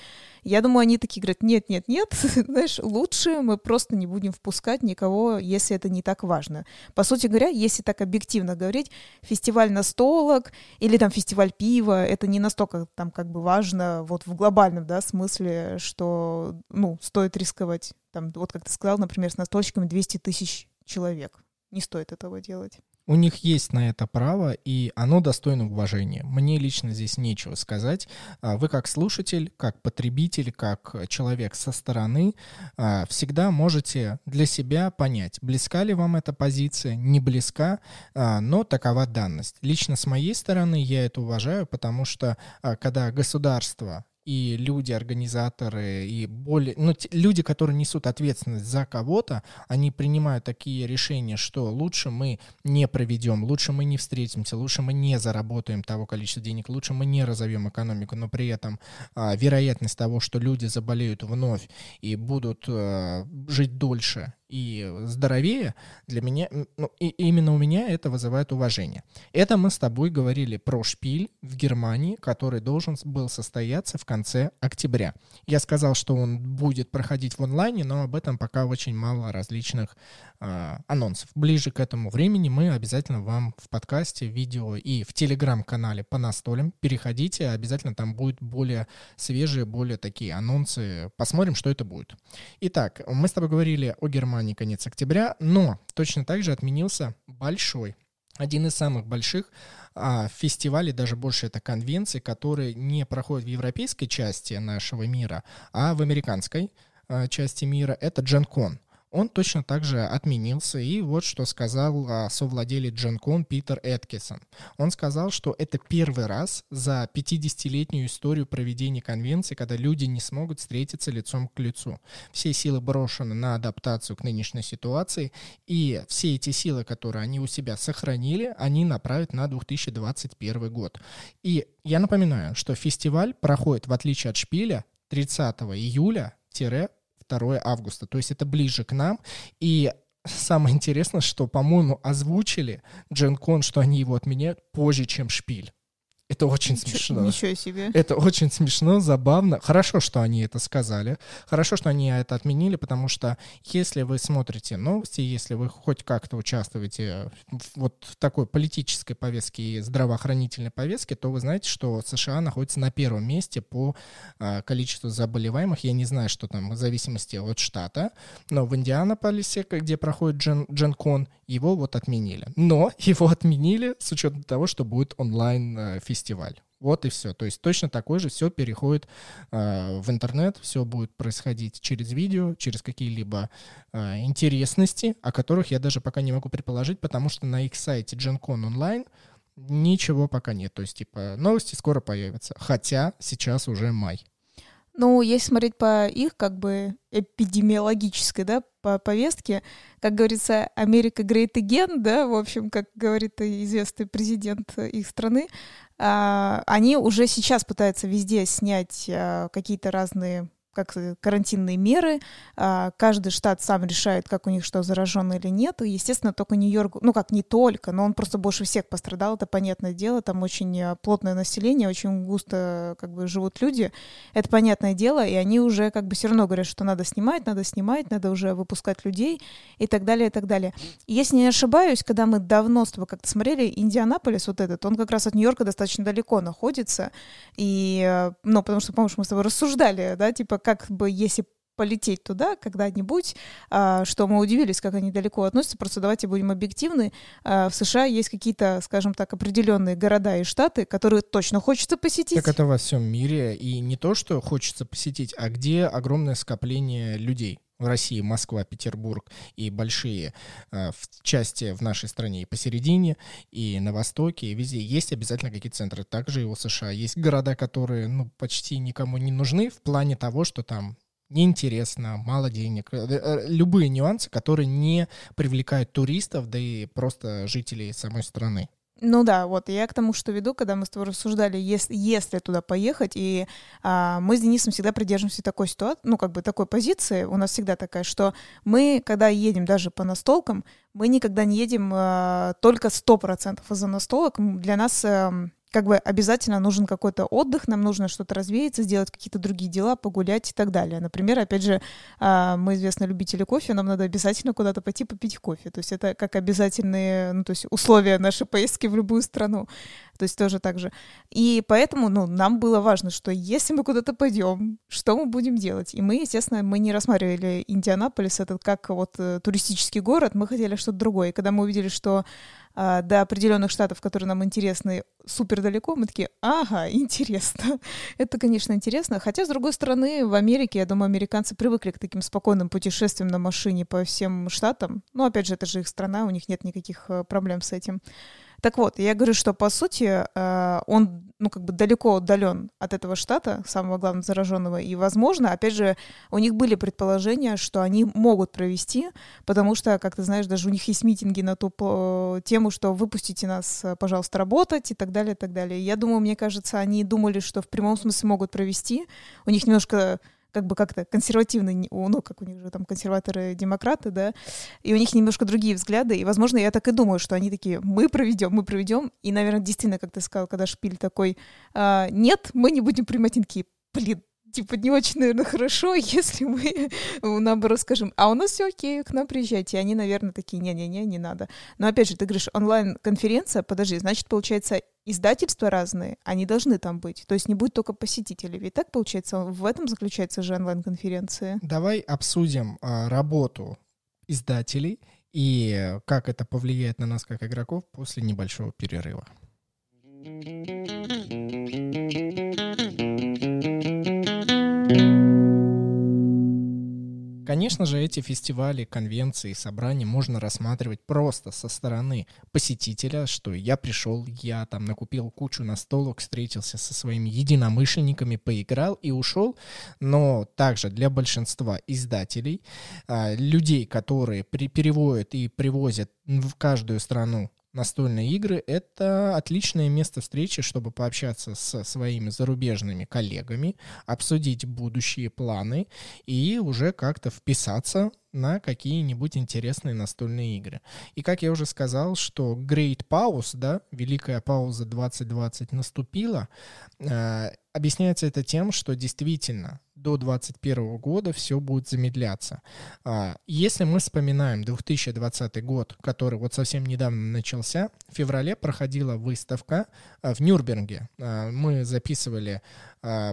Я думаю, они такие говорят, нет, нет, нет, знаешь, лучше мы просто не будем впускать никого, если это не так важно. По сути говоря, если так объективно говорить, фестиваль настолок или там фестиваль пива, это не настолько там как бы важно вот в глобальном, да, смысле, что, ну, стоит рисковать. Там, вот как ты сказал, например, с настольщиками 200 тысяч человек. Не стоит этого делать. У них есть на это право, и оно достойно уважения. Мне лично здесь нечего сказать. А, вы как слушатель, как потребитель, как человек со стороны а, всегда можете для себя понять, близка ли вам эта позиция, не близка, а, но такова данность. Лично с моей стороны я это уважаю, потому что когда государство и люди, организаторы, и более, ну, те, люди, которые несут ответственность за кого-то, они принимают такие решения, что лучше мы не проведем, лучше мы не встретимся, лучше мы не заработаем того количества денег, лучше мы не разовьем экономику, но при этом а, вероятность того, что люди заболеют вновь и будут а, жить дольше и здоровее, для меня, ну, и именно у меня это вызывает уважение. Это мы с тобой говорили про шпиль в Германии, который должен был состояться в конце октября. Я сказал, что он будет проходить в онлайне, но об этом пока очень мало различных э, анонсов. Ближе к этому времени мы обязательно вам в подкасте, видео и в телеграм-канале по настолям переходите, обязательно там будут более свежие, более такие анонсы. Посмотрим, что это будет. Итак, мы с тобой говорили о Германии Германии конец октября, но точно так же отменился большой, один из самых больших а, фестивалей, даже больше это конвенции, которые не проходят в европейской части нашего мира, а в американской а, части мира, это GenCon. Он точно так же отменился. И вот что сказал а, совладелец Джанкон Питер Эткисон. Он сказал, что это первый раз за 50-летнюю историю проведения конвенции, когда люди не смогут встретиться лицом к лицу. Все силы брошены на адаптацию к нынешней ситуации, и все эти силы, которые они у себя сохранили, они направят на 2021 год. И я напоминаю, что фестиваль проходит, в отличие от шпиля, 30 июля 2 августа. То есть это ближе к нам. И самое интересное, что, по-моему, озвучили Джен Кон, что они его отменяют позже, чем шпиль. Это очень Ничего, смешно. Ничего себе. Это очень смешно, забавно. Хорошо, что они это сказали. Хорошо, что они это отменили, потому что если вы смотрите новости, если вы хоть как-то участвуете в вот в такой политической повестке и здравоохранительной повестке, то вы знаете, что США находится на первом месте по а, количеству заболеваемых. Я не знаю, что там в зависимости от штата, но в Индианаполисе, где проходит Джен, Дженкон, его вот отменили. Но его отменили с учетом того, что будет онлайн-фестиваль фестиваль. Вот и все. То есть точно такой же все переходит э, в интернет, все будет происходить через видео, через какие-либо э, интересности, о которых я даже пока не могу предположить, потому что на их сайте GenCon Online ничего пока нет. То есть, типа, новости скоро появятся. Хотя сейчас уже май. Ну, если смотреть по их как бы эпидемиологической, да, по повестке, как говорится, Америка great again, да, в общем, как говорит известный президент их страны, а, они уже сейчас пытаются везде снять а, какие-то разные как карантинные меры. А, каждый штат сам решает, как у них что, заражено или нет. И, естественно, только Нью-Йорк, ну как не только, но он просто больше всех пострадал, это понятное дело. Там очень а, плотное население, очень густо как бы живут люди. Это понятное дело, и они уже как бы все равно говорят, что надо снимать, надо снимать, надо уже выпускать людей и так далее, и так далее. И если не ошибаюсь, когда мы давно с тобой как-то смотрели, Индианаполис вот этот, он как раз от Нью-Йорка достаточно далеко находится. И, э, ну, потому что, помнишь, мы с тобой рассуждали, да, типа, как бы если полететь туда когда-нибудь, а, что мы удивились, как они далеко относятся. Просто давайте будем объективны. А, в США есть какие-то, скажем так, определенные города и штаты, которые точно хочется посетить. Как это во всем мире. И не то, что хочется посетить, а где огромное скопление людей. В России Москва, Петербург и большие э, в части в нашей стране и посередине, и на востоке, и везде есть обязательно какие-то центры. Также и у США есть города, которые ну, почти никому не нужны в плане того, что там неинтересно, мало денег, э, э, любые нюансы, которые не привлекают туристов, да и просто жителей самой страны. Ну да, вот я к тому, что веду, когда мы с тобой рассуждали, если, если туда поехать, и а, мы с Денисом всегда придерживаемся такой ситуации, ну как бы такой позиции, у нас всегда такая, что мы, когда едем даже по настолкам, мы никогда не едем а, только 100% из-за настолок. Для нас а, как бы обязательно нужен какой-то отдых, нам нужно что-то развеяться, сделать какие-то другие дела, погулять и так далее. Например, опять же, а, мы известные любители кофе, нам надо обязательно куда-то пойти попить кофе. То есть это как обязательные ну, то есть условия нашей поездки в любую страну. То есть тоже так же. И поэтому ну, нам было важно, что если мы куда-то пойдем, что мы будем делать? И мы, естественно, мы не рассматривали Индианаполис этот как вот э, туристический город, мы хотели что-то другое. И когда мы увидели, что а, до определенных штатов, которые нам интересны, супер далеко, мы такие, ага, интересно. Это, конечно, интересно. Хотя, с другой стороны, в Америке, я думаю, американцы привыкли к таким спокойным путешествиям на машине по всем штатам. Ну, опять же, это же их страна, у них нет никаких э, проблем с этим. Так вот, я говорю, что по сути э, он, ну, как бы далеко удален от этого штата, самого главного зараженного, и, возможно, опять же, у них были предположения, что они могут провести, потому что, как ты знаешь, даже у них есть митинги на ту тему, что выпустите нас, пожалуйста, работать и так далее, и так далее. Я думаю, мне кажется, они думали, что в прямом смысле могут провести. У них немножко как бы как-то консервативные, ну, как у них же там консерваторы-демократы, да, и у них немножко другие взгляды, и, возможно, я так и думаю, что они такие, мы проведем, мы проведем, и, наверное, действительно, как ты сказал, когда Шпиль такой, а, нет, мы не будем принимать, такие, блин, типа, не очень, наверное, хорошо, если мы, наоборот, скажем, а у нас все окей, к нам приезжайте. И они, наверное, такие, не-не-не, не надо. Но опять же, ты говоришь, онлайн-конференция, подожди, значит, получается, издательства разные, они должны там быть. То есть не будет только посетителей. Ведь так, получается, в этом заключается же онлайн-конференция. Давай обсудим а, работу издателей и как это повлияет на нас как игроков после небольшого перерыва. Конечно же, эти фестивали, конвенции, собрания можно рассматривать просто со стороны посетителя, что я пришел, я там накупил кучу настолок, встретился со своими единомышленниками, поиграл и ушел. Но также для большинства издателей, а, людей, которые переводят и привозят в каждую страну настольные игры — это отличное место встречи, чтобы пообщаться со своими зарубежными коллегами, обсудить будущие планы и уже как-то вписаться на какие-нибудь интересные настольные игры. И как я уже сказал, что Great Pause, да, великая пауза 2020 наступила, э, объясняется это тем, что действительно до 2021 года все будет замедляться. А, если мы вспоминаем 2020 год, который вот совсем недавно начался, в феврале проходила выставка а, в Нюрнберге. А, мы записывали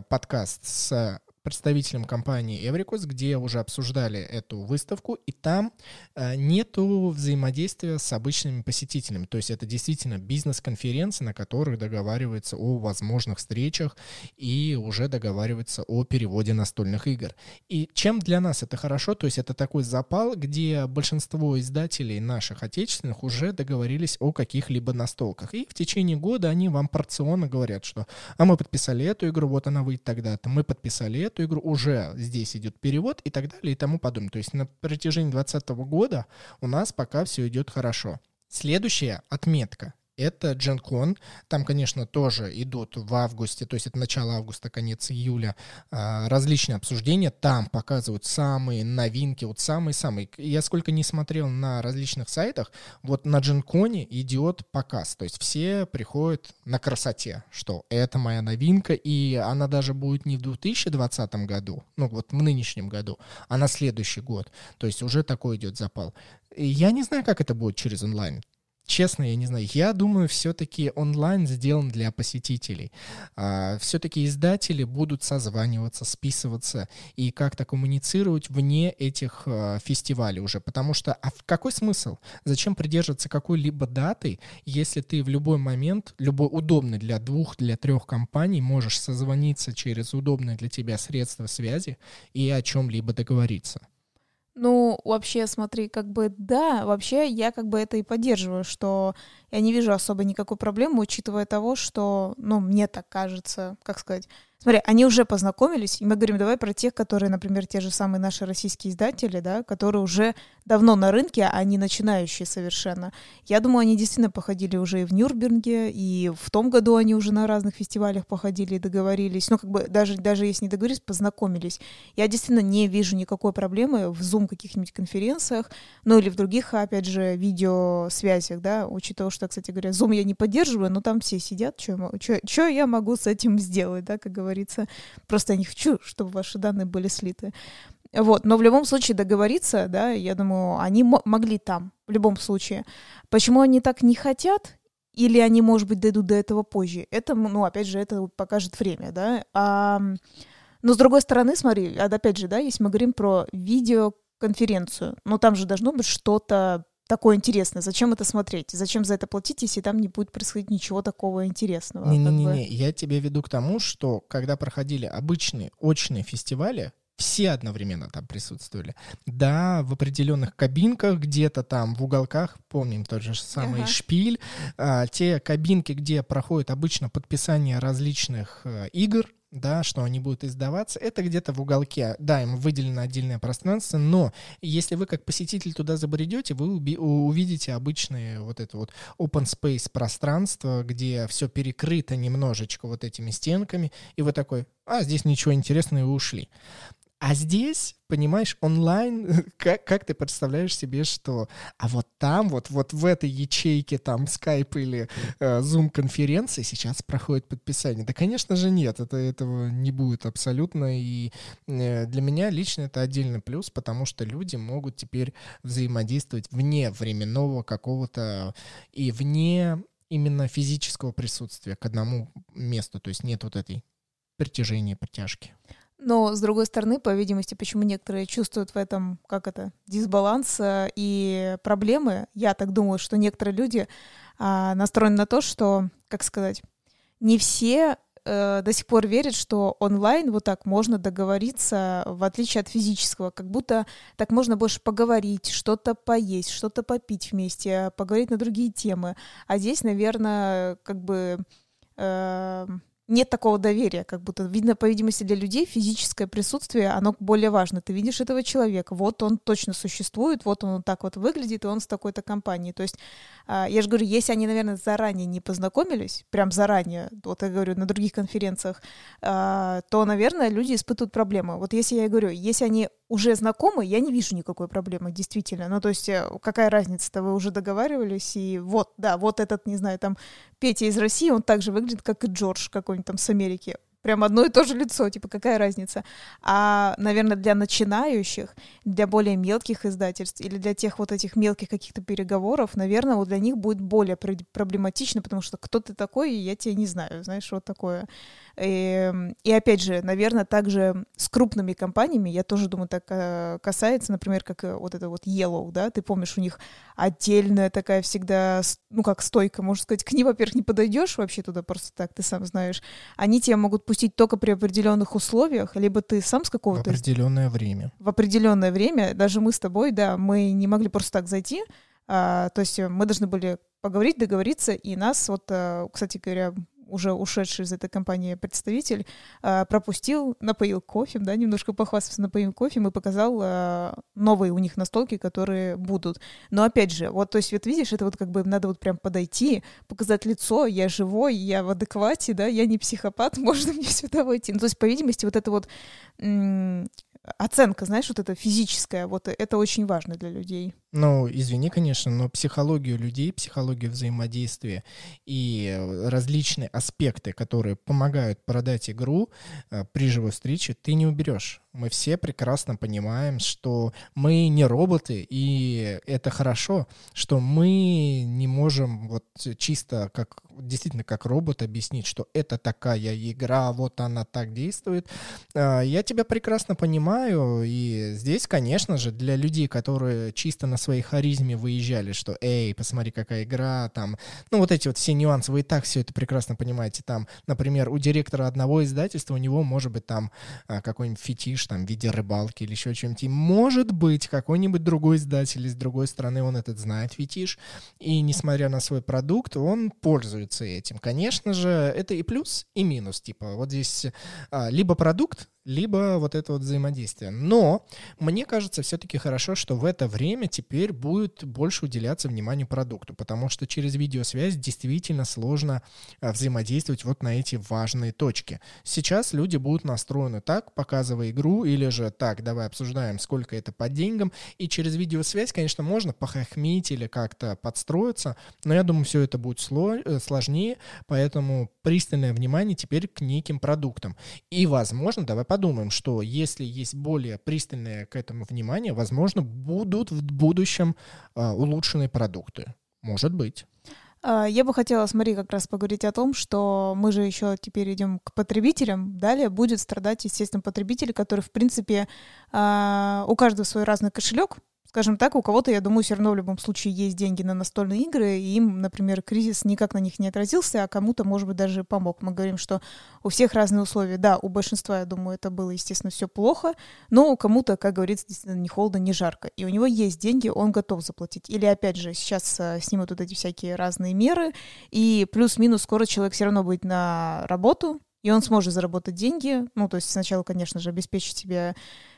подкаст с представителем компании Эврикус, где уже обсуждали эту выставку, и там э, нету взаимодействия с обычными посетителями. То есть это действительно бизнес-конференции, на которых договариваются о возможных встречах и уже договариваются о переводе настольных игр. И чем для нас это хорошо? То есть это такой запал, где большинство издателей наших отечественных уже договорились о каких-либо настолках. И в течение года они вам порционно говорят, что а мы подписали эту игру, вот она выйдет тогда-то, мы подписали эту эту игру, уже здесь идет перевод и так далее и тому подобное. То есть на протяжении 2020 года у нас пока все идет хорошо. Следующая отметка это GenCon. Там, конечно, тоже идут в августе, то есть это начало августа, конец июля, а, различные обсуждения. Там показывают самые новинки, вот самые-самые. Я сколько не смотрел на различных сайтах, вот на GenCon идет показ. То есть все приходят на красоте, что это моя новинка, и она даже будет не в 2020 году, ну вот в нынешнем году, а на следующий год. То есть уже такой идет запал. Я не знаю, как это будет через онлайн честно, я не знаю, я думаю, все-таки онлайн сделан для посетителей. А, все-таки издатели будут созваниваться, списываться и как-то коммуницировать вне этих а, фестивалей уже, потому что а какой смысл? Зачем придерживаться какой-либо даты, если ты в любой момент, любой удобный для двух, для трех компаний, можешь созвониться через удобное для тебя средство связи и о чем-либо договориться? Ну, вообще, смотри, как бы да, вообще я как бы это и поддерживаю, что я не вижу особо никакой проблемы, учитывая того, что, ну, мне так кажется, как сказать, Смотри, они уже познакомились, и мы говорим, давай про тех, которые, например, те же самые наши российские издатели, да, которые уже давно на рынке, а не начинающие совершенно. Я думаю, они действительно походили уже и в Нюрнберге, и в том году они уже на разных фестивалях походили и договорились. Ну, как бы даже, даже если не договорились, познакомились. Я действительно не вижу никакой проблемы в Zoom каких-нибудь конференциях, ну или в других, опять же, видеосвязях, да, учитывая, что, кстати говоря, Zoom я не поддерживаю, но там все сидят, что я могу с этим сделать, да, как говорится говорится. Просто я не хочу, чтобы ваши данные были слиты. Вот, но в любом случае договориться, да, я думаю, они могли там, в любом случае. Почему они так не хотят, или они, может быть, дойдут до этого позже, это, ну, опять же, это покажет время, да. А, но с другой стороны, смотри, опять же, да, если мы говорим про видеоконференцию, ну, там же должно быть что-то такое интересное. Зачем это смотреть? Зачем за это платить, если там не будет происходить ничего такого интересного? Не-не-не, бы... я тебе веду к тому, что когда проходили обычные очные фестивали, все одновременно там присутствовали. Да, в определенных кабинках, где-то там в уголках, помним тот же самый ага. шпиль, а, те кабинки, где проходит обычно подписание различных а, игр, да, что они будут издаваться, это где-то в уголке. Да, им выделено отдельное пространство, но если вы как посетитель туда забредете, вы увидите обычные вот это вот open space пространство, где все перекрыто немножечко вот этими стенками, и вы такой, а, здесь ничего интересного, и ушли. А здесь, понимаешь, онлайн, как, как ты представляешь себе, что... А вот там, вот, вот в этой ячейке, там, Skype или э, Zoom-конференции сейчас проходит подписание? Да, конечно же, нет, это, этого не будет абсолютно. И э, для меня лично это отдельный плюс, потому что люди могут теперь взаимодействовать вне временного какого-то и вне именно физического присутствия к одному месту. То есть нет вот этой притяжения, притяжки. Но, с другой стороны, по видимости, почему некоторые чувствуют в этом, как это, дисбаланс э, и проблемы, я так думаю, что некоторые люди а, настроены на то, что, как сказать, не все э, до сих пор верит, что онлайн вот так можно договориться, в отличие от физического, как будто так можно больше поговорить, что-то поесть, что-то попить вместе, поговорить на другие темы. А здесь, наверное, как бы... Э, нет такого доверия, как будто видно, по видимости, для людей физическое присутствие, оно более важно. Ты видишь этого человека, вот он точно существует, вот он вот так вот выглядит, и он с такой-то компанией. То есть, а, я же говорю, если они, наверное, заранее не познакомились, прям заранее, вот я говорю, на других конференциях, а, то, наверное, люди испытывают проблемы. Вот если я говорю, если они уже знакомы, я не вижу никакой проблемы, действительно. Ну, то есть, э, какая разница-то, вы уже договаривались, и вот, да, вот этот, не знаю, там, Петя из России, он так же выглядит, как и Джордж какой-нибудь там с Америки прям одно и то же лицо, типа какая разница. А, наверное, для начинающих, для более мелких издательств или для тех вот этих мелких каких-то переговоров, наверное, вот для них будет более проблематично, потому что кто ты такой, я тебя не знаю, знаешь, вот такое. И, эм, и опять же, наверное, также с крупными компаниями, я тоже думаю, так э, касается, например, как э, вот это вот Yellow, да, ты помнишь, у них отдельная такая всегда, ну как стойка, можно сказать, к ним, во-первых, не подойдешь вообще туда просто так, ты сам знаешь. Они тебя могут пустить только при определенных условиях, либо ты сам с какого-то... В определенное время. В определенное время, даже мы с тобой, да, мы не могли просто так зайти, а, то есть мы должны были поговорить, договориться, и нас, вот, э, кстати говоря, уже ушедший из этой компании представитель, э, пропустил, напоил кофе, да, немножко похвастался, напоил кофе и показал э, новые у них настолки, которые будут. Но опять же, вот, то есть, вот видишь, это вот как бы надо вот прям подойти, показать лицо, я живой, я в адеквате, да, я не психопат, можно мне сюда войти. Ну, то есть, по видимости, вот это вот оценка, знаешь, вот это физическая, вот это очень важно для людей. Ну, извини, конечно, но психологию людей, психологию взаимодействия и различные аспекты, которые помогают продать игру э, при живой встрече, ты не уберешь. Мы все прекрасно понимаем, что мы не роботы, и это хорошо, что мы не можем вот чисто как действительно как робот объяснить, что это такая игра, вот она так действует. А, я тебя прекрасно понимаю, и здесь, конечно же, для людей, которые чисто на своей харизме выезжали, что «Эй, посмотри, какая игра», там, ну вот эти вот все нюансы, вы и так все это прекрасно понимаете. Там, например, у директора одного издательства у него может быть там а, какой-нибудь фетиш, там, в виде рыбалки или еще чем-то. И может быть, какой-нибудь другой издатель из другой страны, он этот знает фетиш, и несмотря на свой продукт, он пользуется этим. Конечно же, это и плюс, и минус. Типа, вот здесь а, либо продукт, либо вот это вот взаимодействие. Но мне кажется все-таки хорошо, что в это время теперь будет больше уделяться вниманию продукту, потому что через видеосвязь действительно сложно а, взаимодействовать вот на эти важные точки. Сейчас люди будут настроены так, показывая игру, или же так, давай обсуждаем, сколько это по деньгам, и через видеосвязь, конечно, можно похохмить или как-то подстроиться, но я думаю, все это будет э, сложнее, поэтому пристальное внимание теперь к неким продуктам. И, возможно, давай подумаем, подумаем, что если есть более пристальное к этому внимание, возможно, будут в будущем а, улучшенные продукты. Может быть. А, я бы хотела с Марией как раз поговорить о том, что мы же еще теперь идем к потребителям. Далее будет страдать, естественно, потребитель, который, в принципе, а, у каждого свой разный кошелек, скажем так, у кого-то, я думаю, все равно в любом случае есть деньги на настольные игры, и им, например, кризис никак на них не отразился, а кому-то, может быть, даже помог. Мы говорим, что у всех разные условия. Да, у большинства, я думаю, это было, естественно, все плохо, но у кому-то, как говорится, действительно, не холодно, не жарко. И у него есть деньги, он готов заплатить. Или, опять же, сейчас э, снимут вот эти всякие разные меры, и плюс-минус скоро человек все равно будет на работу, и он сможет заработать деньги. Ну, то есть сначала, конечно же, обеспечить себя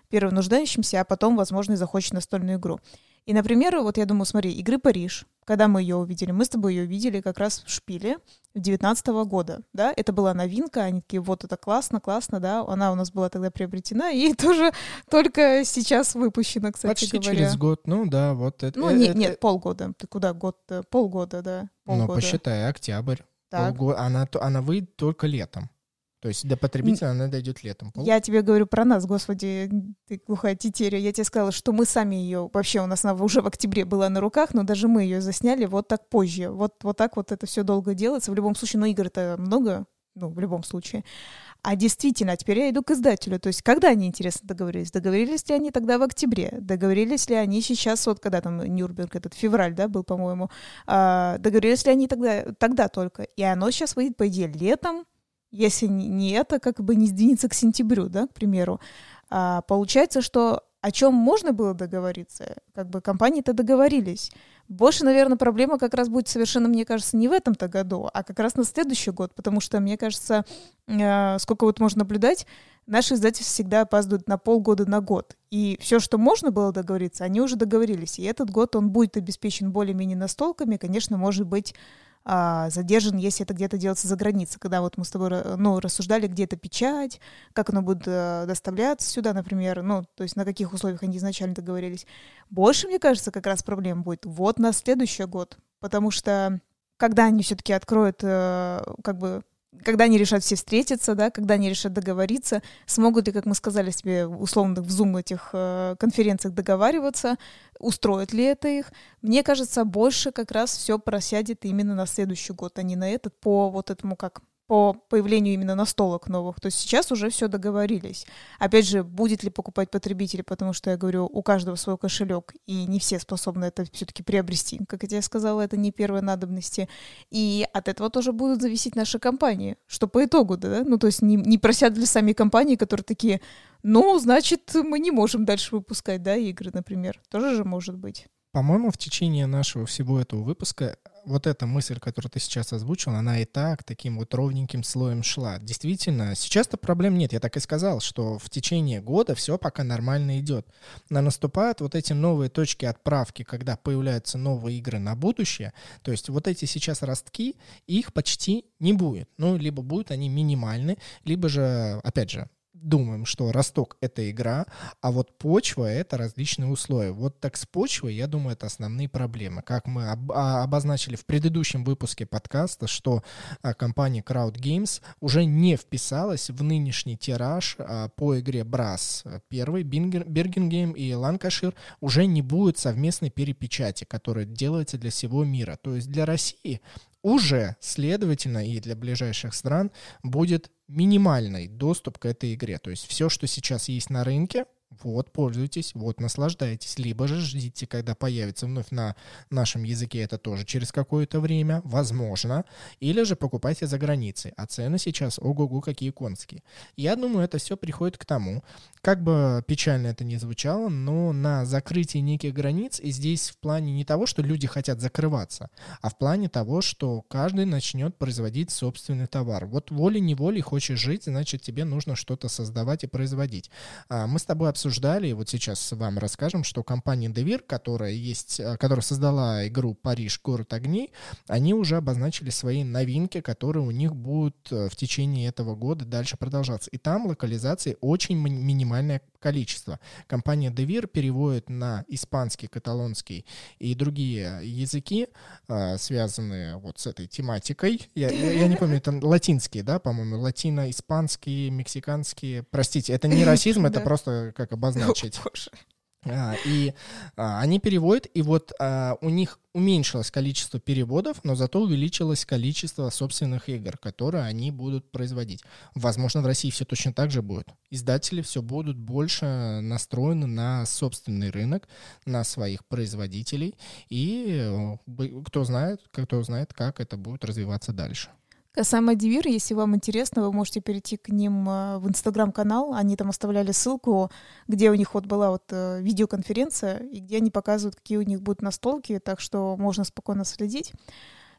первым нуждающимся, а потом, возможно, и захочет настольную игру. И, например, вот я думаю, смотри, игры Париж, когда мы ее увидели, мы с тобой ее увидели как раз в шпиле 19 года, да, это была новинка, они такие, вот это классно, классно, да, она у нас была тогда приобретена и тоже только сейчас выпущена, кстати Почти говоря. через год, ну да, вот это. Ну, нет, нет, полгода, ты куда, год, полгода, да, ну, полгода. Ну, посчитай, октябрь, так. полгода, она, она выйдет только летом. То есть до потребителя она дойдет летом. Я тебе говорю про нас, господи, ты глухая тетеря. Я тебе сказала, что мы сами ее, вообще у нас она уже в октябре была на руках, но даже мы ее засняли вот так позже. Вот, вот так вот это все долго делается. В любом случае, но ну, игр-то много, ну, в любом случае. А действительно, а теперь я иду к издателю. То есть, когда они, интересно, договорились? Договорились ли они тогда в октябре? Договорились ли они сейчас, вот когда там Нюрнберг, этот февраль, да, был, по-моему, а, договорились ли они тогда, тогда только? И оно сейчас выйдет, по идее, летом, если не это, как бы не сдвинется к сентябрю, да, к примеру. А, получается, что о чем можно было договориться, как бы компании-то договорились. Больше, наверное, проблема как раз будет совершенно, мне кажется, не в этом-то году, а как раз на следующий год, потому что, мне кажется, э, сколько вот можно наблюдать, наши издательства всегда опаздывают на полгода на год. И все, что можно было договориться, они уже договорились. И этот год он будет обеспечен более-менее настолками. Конечно, может быть, задержан, если это где-то делается за границей. Когда вот мы с тобой ну, рассуждали, где это печать, как оно будет э, доставляться сюда, например, ну, то есть на каких условиях они изначально договорились. Больше, мне кажется, как раз проблем будет вот на следующий год, потому что когда они все-таки откроют э, как бы когда они решат все встретиться, да, когда они решат договориться, смогут ли, как мы сказали себе, условно в Zoom этих э, конференциях договариваться, устроит ли это их. Мне кажется, больше как раз все просядет именно на следующий год, а не на этот, по вот этому как по появлению именно настолок новых. То есть сейчас уже все договорились. Опять же, будет ли покупать потребители, потому что я говорю, у каждого свой кошелек, и не все способны это все-таки приобрести. Как я сказала, это не первые надобности. И от этого тоже будут зависеть наши компании. Что по итогу, да? Ну, то есть не, не просят ли сами компании, которые такие, ну, значит, мы не можем дальше выпускать, да, игры, например. Тоже же может быть. По-моему, в течение нашего всего этого выпуска вот эта мысль, которую ты сейчас озвучил, она и так таким вот ровненьким слоем шла. Действительно, сейчас-то проблем нет. Я так и сказал, что в течение года все пока нормально идет. Но наступают вот эти новые точки отправки, когда появляются новые игры на будущее. То есть вот эти сейчас ростки, их почти не будет. Ну, либо будут они минимальны, либо же, опять же, думаем, что росток — это игра, а вот почва — это различные условия. Вот так с почвой, я думаю, это основные проблемы. Как мы об, а, обозначили в предыдущем выпуске подкаста, что а, компания Crowd Games уже не вписалась в нынешний тираж а, по игре Brass. Первый, Бергенгейм и Ланкашир уже не будет совместной перепечати, которая делается для всего мира. То есть для России уже, следовательно, и для ближайших стран будет минимальный доступ к этой игре. То есть все, что сейчас есть на рынке, вот, пользуйтесь, вот, наслаждайтесь. Либо же ждите, когда появится вновь на нашем языке это тоже через какое-то время, возможно. Или же покупайте за границей. А цены сейчас, ого-го, какие конские. Я думаю, это все приходит к тому, как бы печально это ни звучало, но на закрытии неких границ, и здесь в плане не того, что люди хотят закрываться, а в плане того, что каждый начнет производить собственный товар. Вот волей-неволей хочешь жить, значит, тебе нужно что-то создавать и производить. А мы с тобой обсуждали, и вот сейчас вам расскажем, что компания Devir, которая есть, э, которая создала игру «Париж. Город огней», они уже обозначили свои новинки, которые у них будут э, в течение этого года дальше продолжаться. И там локализации очень минимальное количество. Компания Devir переводит на испанский, каталонский и другие языки, э, связанные вот с этой тематикой. Я, я, я не помню, это латинские, да, по-моему, латино-испанские, мексиканские. Простите, это не расизм, это просто как обозначить. А, и а, они переводят, и вот а, у них уменьшилось количество переводов, но зато увеличилось количество собственных игр, которые они будут производить. Возможно, в России все точно так же будет. Издатели все будут больше настроены на собственный рынок, на своих производителей, и э, кто знает, кто знает, как это будет развиваться дальше. Касаемо Дивир, если вам интересно, вы можете перейти к ним э, в инстаграм-канал. Они там оставляли ссылку, где у них вот была вот э, видеоконференция, и где они показывают, какие у них будут настолки, так что можно спокойно следить.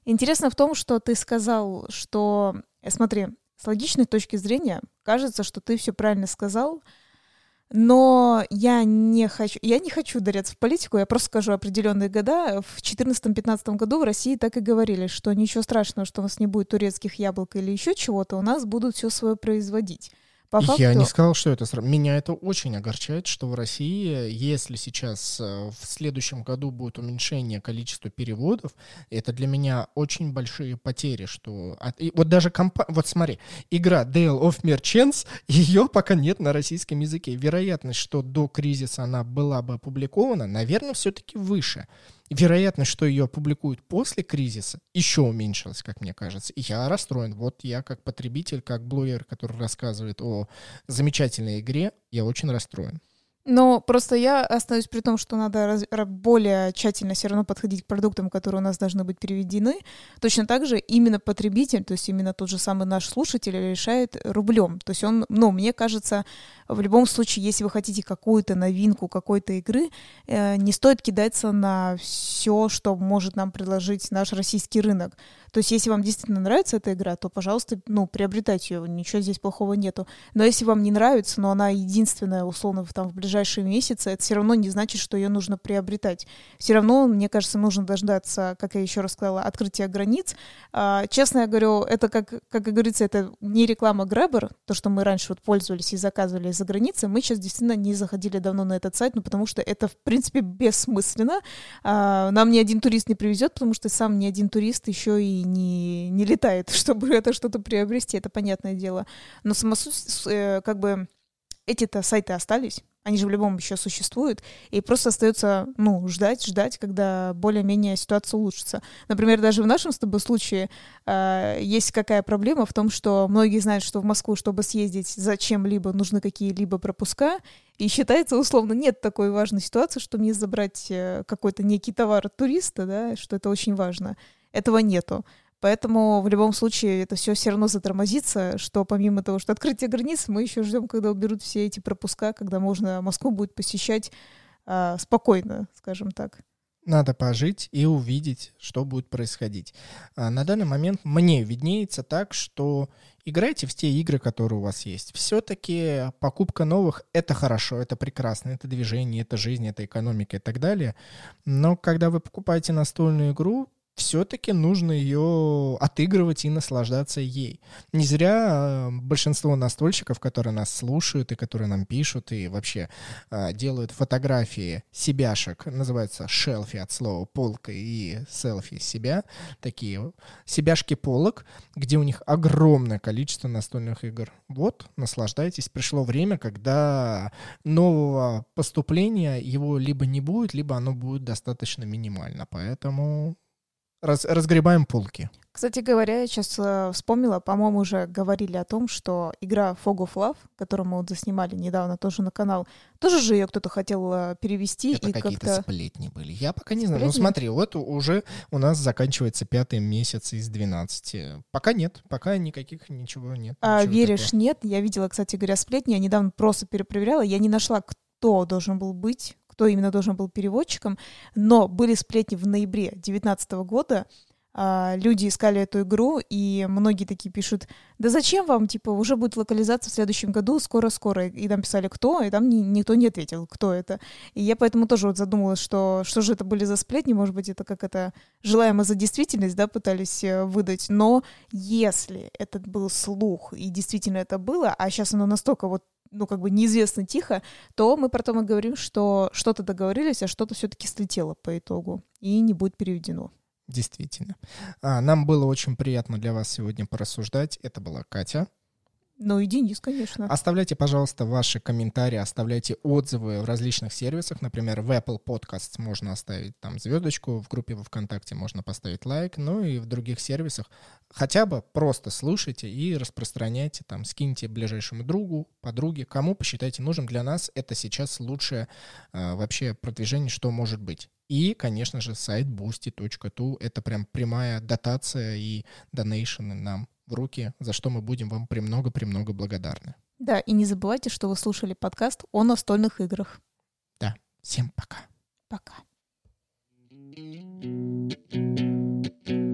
Интересно в том, что ты сказал, что, э, смотри, с логичной точки зрения, кажется, что ты все правильно сказал, но я не хочу, я не хочу ударяться в политику, я просто скажу определенные года. В 2014-2015 году в России так и говорили, что ничего страшного, что у нас не будет турецких яблок или еще чего-то, у нас будут все свое производить. По факту... Я не сказал, что это... Меня это очень огорчает, что в России, если сейчас э, в следующем году будет уменьшение количества переводов, это для меня очень большие потери, что... И вот даже компа... Вот смотри, игра Dale of Merchants, ее пока нет на российском языке. Вероятность, что до кризиса она была бы опубликована, наверное, все-таки выше вероятность, что ее опубликуют после кризиса, еще уменьшилась, как мне кажется. И я расстроен. Вот я как потребитель, как блогер, который рассказывает о замечательной игре, я очень расстроен. Но просто я остаюсь при том, что надо раз, более тщательно все равно подходить к продуктам, которые у нас должны быть переведены. Точно так же именно потребитель, то есть именно тот же самый наш слушатель решает рублем. То есть он, ну, мне кажется, в любом случае, если вы хотите какую-то новинку какой-то игры, э, не стоит кидаться на все, что может нам предложить наш российский рынок. То есть, если вам действительно нравится эта игра, то, пожалуйста, ну, приобретайте ее, ничего здесь плохого нету. Но если вам не нравится, но она единственная, условно, там, в ближайшие месяцы, это все равно не значит, что ее нужно приобретать. Все равно, мне кажется, нужно дождаться, как я еще раз сказала, открытия границ. А, честно я говорю, это, как, как говорится, это не реклама Grabber, то, что мы раньше вот пользовались и заказывали из-за границы. Мы сейчас действительно не заходили давно на этот сайт, ну, потому что это, в принципе, бессмысленно. А, нам ни один турист не привезет, потому что сам ни один турист еще и не, не летает, чтобы это что-то приобрести, это понятное дело. Но сама суть, э, как бы, эти-то сайты остались, они же в любом еще существуют, и просто остается, ну, ждать, ждать, когда более-менее ситуация улучшится. Например, даже в нашем с тобой случае э, есть какая проблема в том, что многие знают, что в Москву, чтобы съездить за чем-либо, нужны какие-либо пропуска, и считается, условно, нет такой важной ситуации, что мне забрать э, какой-то некий товар туриста, да, что это очень важно. Этого нету. Поэтому в любом случае это все все равно затормозится, что помимо того, что открытие границ, мы еще ждем, когда уберут все эти пропуска, когда можно Москву будет посещать а, спокойно, скажем так. Надо пожить и увидеть, что будет происходить. А на данный момент мне виднеется так, что играйте в те игры, которые у вас есть. Все-таки покупка новых — это хорошо, это прекрасно, это движение, это жизнь, это экономика и так далее. Но когда вы покупаете настольную игру, все-таки нужно ее отыгрывать и наслаждаться ей. Не зря э, большинство настольщиков, которые нас слушают и которые нам пишут и вообще э, делают фотографии себяшек, называется шелфи от слова полка и селфи себя, такие себяшки полок, где у них огромное количество настольных игр. Вот, наслаждайтесь. Пришло время, когда нового поступления его либо не будет, либо оно будет достаточно минимально. Поэтому раз, разгребаем полки. Кстати говоря, я сейчас э, вспомнила, по-моему, уже говорили о том, что игра Fog of Love, которую мы вот заснимали недавно тоже на канал, тоже же ее кто-то хотел э, перевести. Это и какие-то как-то... сплетни были. Я пока не знаю. Ну смотри, вот уже у нас заканчивается пятый месяц из 12. Пока нет, пока никаких ничего нет. А, веришь, такого. нет. Я видела, кстати говоря, сплетни. Я недавно просто перепроверяла. Я не нашла, кто должен был быть кто именно должен был переводчиком, но были сплетни в ноябре 2019 года, а, люди искали эту игру, и многие такие пишут, да зачем вам, типа, уже будет локализация в следующем году, скоро-скоро. И там писали, кто, и там ни, никто не ответил, кто это. И я поэтому тоже вот задумалась, что что же это были за сплетни, может быть, это как это желаемо за действительность, да, пытались э, выдать. Но если этот был слух, и действительно это было, а сейчас оно настолько вот ну, как бы неизвестно тихо, то мы потом и говорим, что что-то договорились, а что-то все-таки слетело по итогу и не будет переведено. Действительно. А, нам было очень приятно для вас сегодня порассуждать. Это была Катя. Ну и Денис, конечно. Оставляйте, пожалуйста, ваши комментарии, оставляйте отзывы в различных сервисах. Например, в Apple Podcasts можно оставить там звездочку, в группе во ВКонтакте можно поставить лайк, ну и в других сервисах хотя бы просто слушайте и распространяйте, там, скиньте ближайшему другу, подруге, кому посчитаете нужным. Для нас это сейчас лучшее э, вообще продвижение, что может быть. И, конечно же, сайт boosty.tu — это прям прямая дотация и донейшены нам в руки, за что мы будем вам премного-премного благодарны. Да, и не забывайте, что вы слушали подкаст о настольных играх. Да, всем пока. Пока. thank you